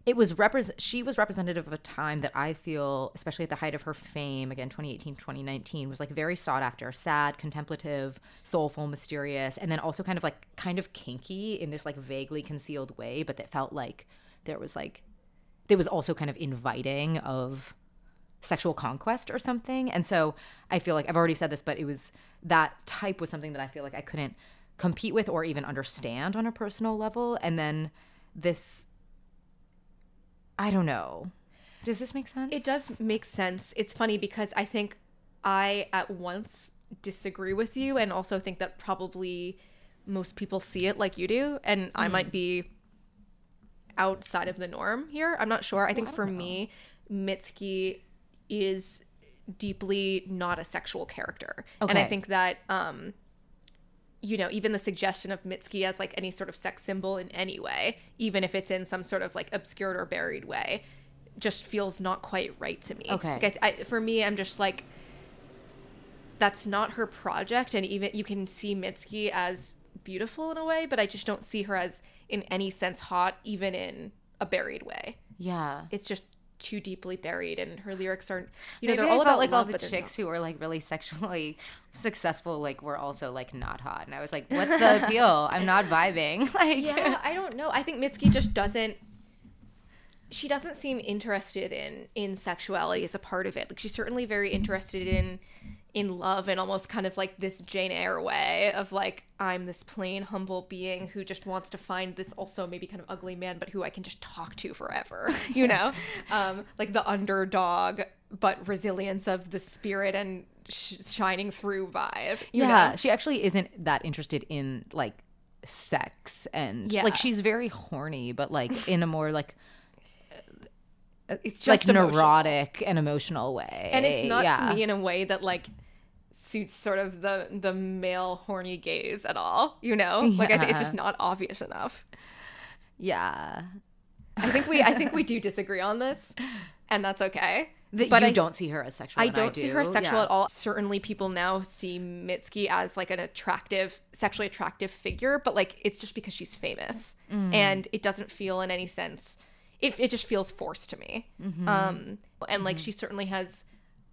it was represent she was representative of a time that i feel especially at the height of her fame again 2018 2019 was like very sought after sad contemplative soulful mysterious and then also kind of like kind of kinky in this like vaguely concealed way but that felt like there was like there was also kind of inviting of sexual conquest or something. And so i feel like i've already said this but it was that type was something that i feel like i couldn't compete with or even understand on a personal level. And then this I don't know. Does this make sense? It does make sense. It's funny because I think I at once disagree with you and also think that probably most people see it like you do, and I might be outside of the norm here. I'm not sure. I think for me, Mitski is deeply not a sexual character, and I think that um, you know, even the suggestion of Mitski as like any sort of sex symbol in any way, even if it's in some sort of like obscured or buried way, just feels not quite right to me. Okay. Like, I, I, for me, I'm just like, that's not her project. And even you can see Mitski as beautiful in a way, but I just don't see her as in any sense hot, even in a buried way. Yeah. It's just too deeply buried, and her lyrics aren't, you know, Maybe they're all about like love, all the chicks who are like really sexually successful, like were also like not hot, and I was like, "What's the appeal? I'm not vibing." Like, yeah i don't know i think mitski just doesn't she doesn't seem interested in in sexuality as a part of it like she's certainly very interested in in love and almost kind of like this jane eyre way of like i'm this plain humble being who just wants to find this also maybe kind of ugly man but who i can just talk to forever you know um like the underdog but resilience of the spirit and sh- shining through vibe you yeah, know? she actually isn't that interested in like sex and Yeah. like she's very horny, but like in a more like it's just like emotional. neurotic and emotional way, and it's not yeah. to me in a way that like suits sort of the the male horny gaze at all you know like I think it's just not obvious enough Yeah, i think we i think we do disagree on this and that's okay that But you I- don't see her as sexual. I don't see her as sexual Yeah. at all. Certainly, people now see Mitski as like an attractive, sexually attractive figure, but like it's just because she's famous, Mm. and it doesn't feel in any sense. It it just feels forced to me. Mm-hmm. Um, and like she certainly has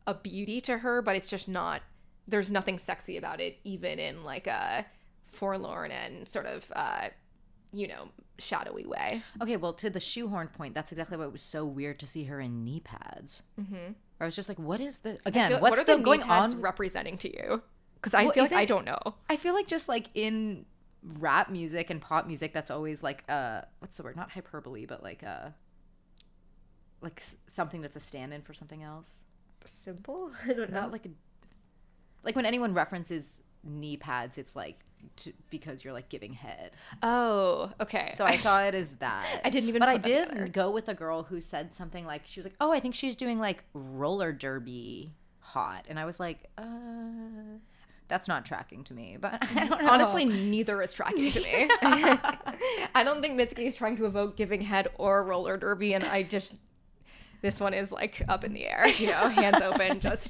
a beauty to her, but it's just not. There's nothing sexy about it, even in like a forlorn and sort of, uh, you know, shadowy way. Okay, well, to the shoehorn point, that's exactly why it was so weird to see her in knee pads. Mm-hmm. I was just like, "What is the again? Feel- what's what are the, the going knee pads on?" representing to you? Because I Well, feel like is I don't know. I feel like just like in rap music and pop music, that's always like uh, what's the word? Not hyperbole, but like uh, like something that's a stand-in for something else. Simple. I don't Not like a like when anyone references knee pads, it's like to, because you're like giving head. Oh, okay. So I saw it as that. I didn't even But I did together. go with a girl who said something like she was like, "Oh, I think she's doing like roller derby hot," and I was like, "Uh, that's not tracking to me." But I don't know. honestly, neither is tracking to me. I don't think Mitski is trying to evoke giving head or roller derby, and I just this one is like up in the air, you know, hands open. Just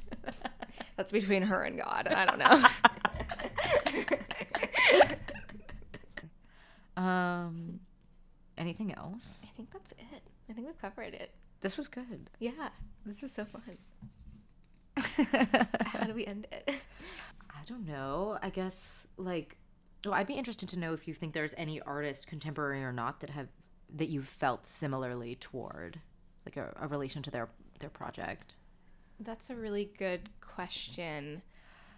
that's between her and God. I don't know. um, anything else? I think that's it. I think we've covered it. This was good. Yeah, this was so fun. How do we end it? I don't know. I guess like, oh, I'd be interested to know if you think there's any artist, contemporary or not, that have that you've felt similarly toward, like a, a relation to their their project. That's a really good question.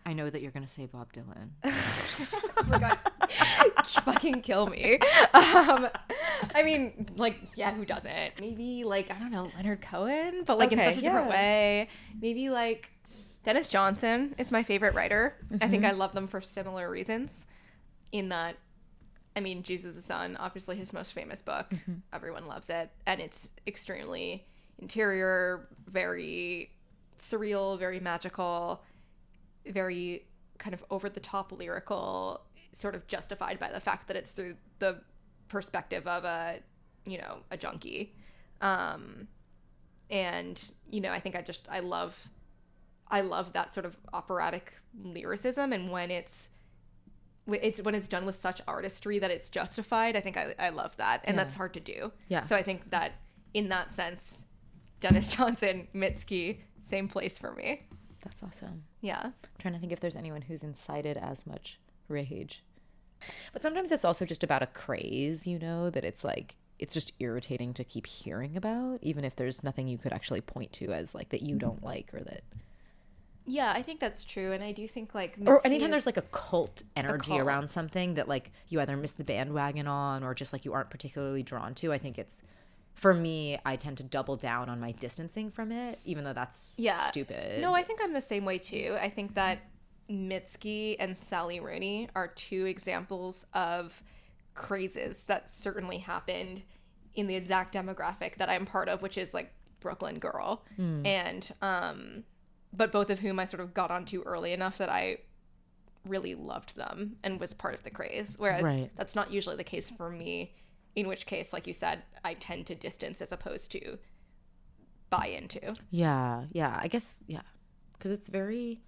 I know that you're gonna say Bob Dylan. Oh my god, fucking kill me. Um, I mean, like, yeah, who doesn't? Maybe like I don't know Leonard Cohen, but like in such a different way. Maybe like Denis Johnson is my favorite writer. I Mm-hmm. think I love them for similar reasons. In that, I mean, Jesus' Son, obviously his most famous book. Mm-hmm. Everyone loves it, and it's extremely interior, very surreal, very magical very kind of over the top lyrical, sort of justified by the fact that it's through the perspective of a, you know, a junkie. Um, and you know, I think I just I love, I love that sort of operatic lyricism, and when it's it's when it's done with such artistry that it's justified. I think I, I love that, and that's hard to do. Yeah. So I think that in that sense, Denis Johnson, Mitski, same place for me. That's awesome. Yeah. I'm trying to think if there's anyone who's incited as much rage. But sometimes it's also just about a craze, you know, that it's like it's just irritating to keep hearing about, even if there's nothing you could actually point to as like that you mm-hmm. don't like or that Yeah, I think that's true, and I do think like or anytime there's like a cult energy cult. around something that like you either miss the bandwagon on or just like you aren't particularly drawn to, I think it's for me, I tend to double down on my distancing from it, even though that's yeah stupid. No, I think I'm the same way too. I think that Mitski and Sally Rooney are two examples of crazes that certainly happened in the exact demographic that I'm part of, which is like Brooklyn girl. And um but both of whom I sort of got onto early enough that I really loved them and was part of the craze. Whereas Right. that's not usually the case for me, in which case, like you said, I tend to distance as opposed to buy into. Yeah, yeah. I guess yeah, because it's very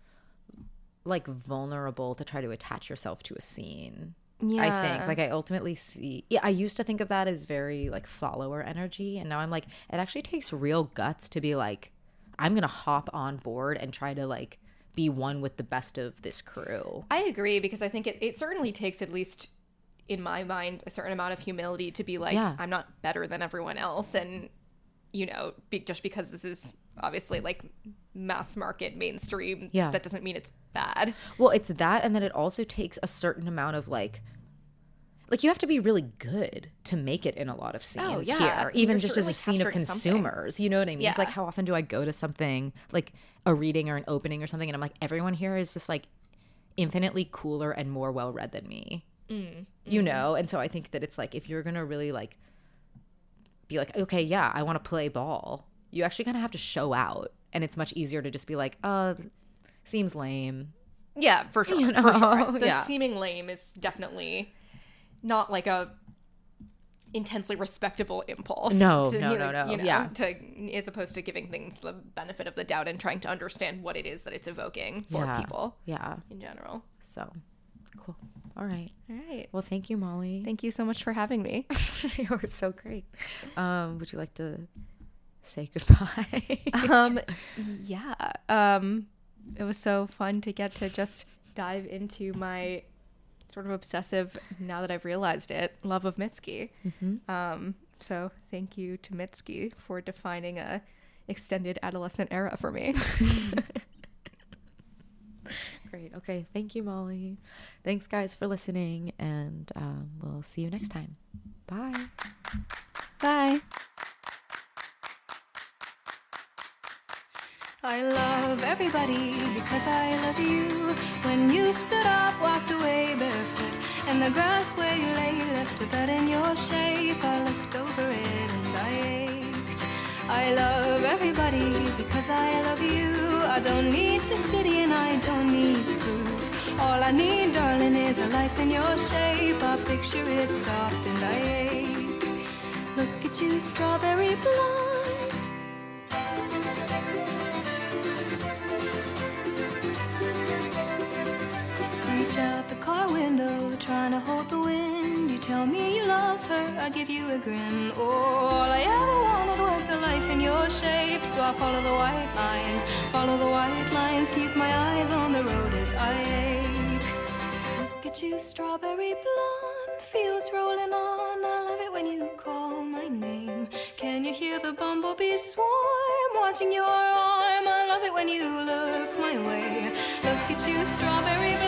like vulnerable to try to attach yourself to a scene. Yeah. I think like I ultimately see. Yeah, I used to think of that as very like follower energy, and now I'm like, it actually takes real guts to be like, I'm gonna hop on board and try to like be one with the best of this crew. I agree because I think it, it certainly takes at least in my mind a certain amount of humility to be like Yeah. I'm not better than everyone else and you know be, just because this is obviously like mass market mainstream Yeah. that doesn't mean it's bad. Well, it's that, and then it also takes a certain amount of like, like you have to be really good to make it in a lot of scenes Oh, yeah. here, You're even just as a scene of capturing something. consumers. You know what I mean? It's like how often do I go to something like a reading or an opening or something, and I'm like, everyone here is just like infinitely cooler and more well read than me. Mm, You mm-hmm. know, and so I think that it's like if you're gonna really like be like, okay, yeah, I want to play ball. You actually kind of have to show out, and it's much easier to just be like, uh, seems lame. Yeah, for sure. You for sure. The Yeah. seeming lame is definitely not like a intensely respectable impulse. No, to, no, you no, know, no. You know, Yeah. To as opposed to giving things the benefit of the doubt and trying to understand what it is that it's evoking for Yeah. people Yeah. in general. So cool. All right. All right. Well, thank you, Molly. Thank you so much for having me. you were so great. Um, would you like to say goodbye? um, yeah. Um, it was so fun to get to just dive into my sort of obsessive, now that I've realized it, love of Mitski. Um, so thank you to Mitski for defining a extended adolescent era for me. Great. Okay. Thank you, Molly. Thanks, guys, for listening, and um, we'll see you next time. Bye. Bye. I love everybody because I love you. When you stood up, walked away barefoot, and the grass where you lay left a bed in your shape. I looked over it and I ached. I love everybody because I love you. I don't need the city and I don't need proof. All I need, darling, is a life in your shape. I picture it soft and I ache. Look at you, strawberry blonde. Reach out the car window, trying to hold the wind. Tell me you love her, I give you a grin. All I ever wanted was a life in your shape. So I follow the white lines, follow the white lines, keep my eyes on the road as I ache. Look at you, strawberry blonde, fields rolling on. I love it when you call my name. Can you hear the bumblebee swarm watching your arm? I love it when you look my way. Look at you, strawberry blonde,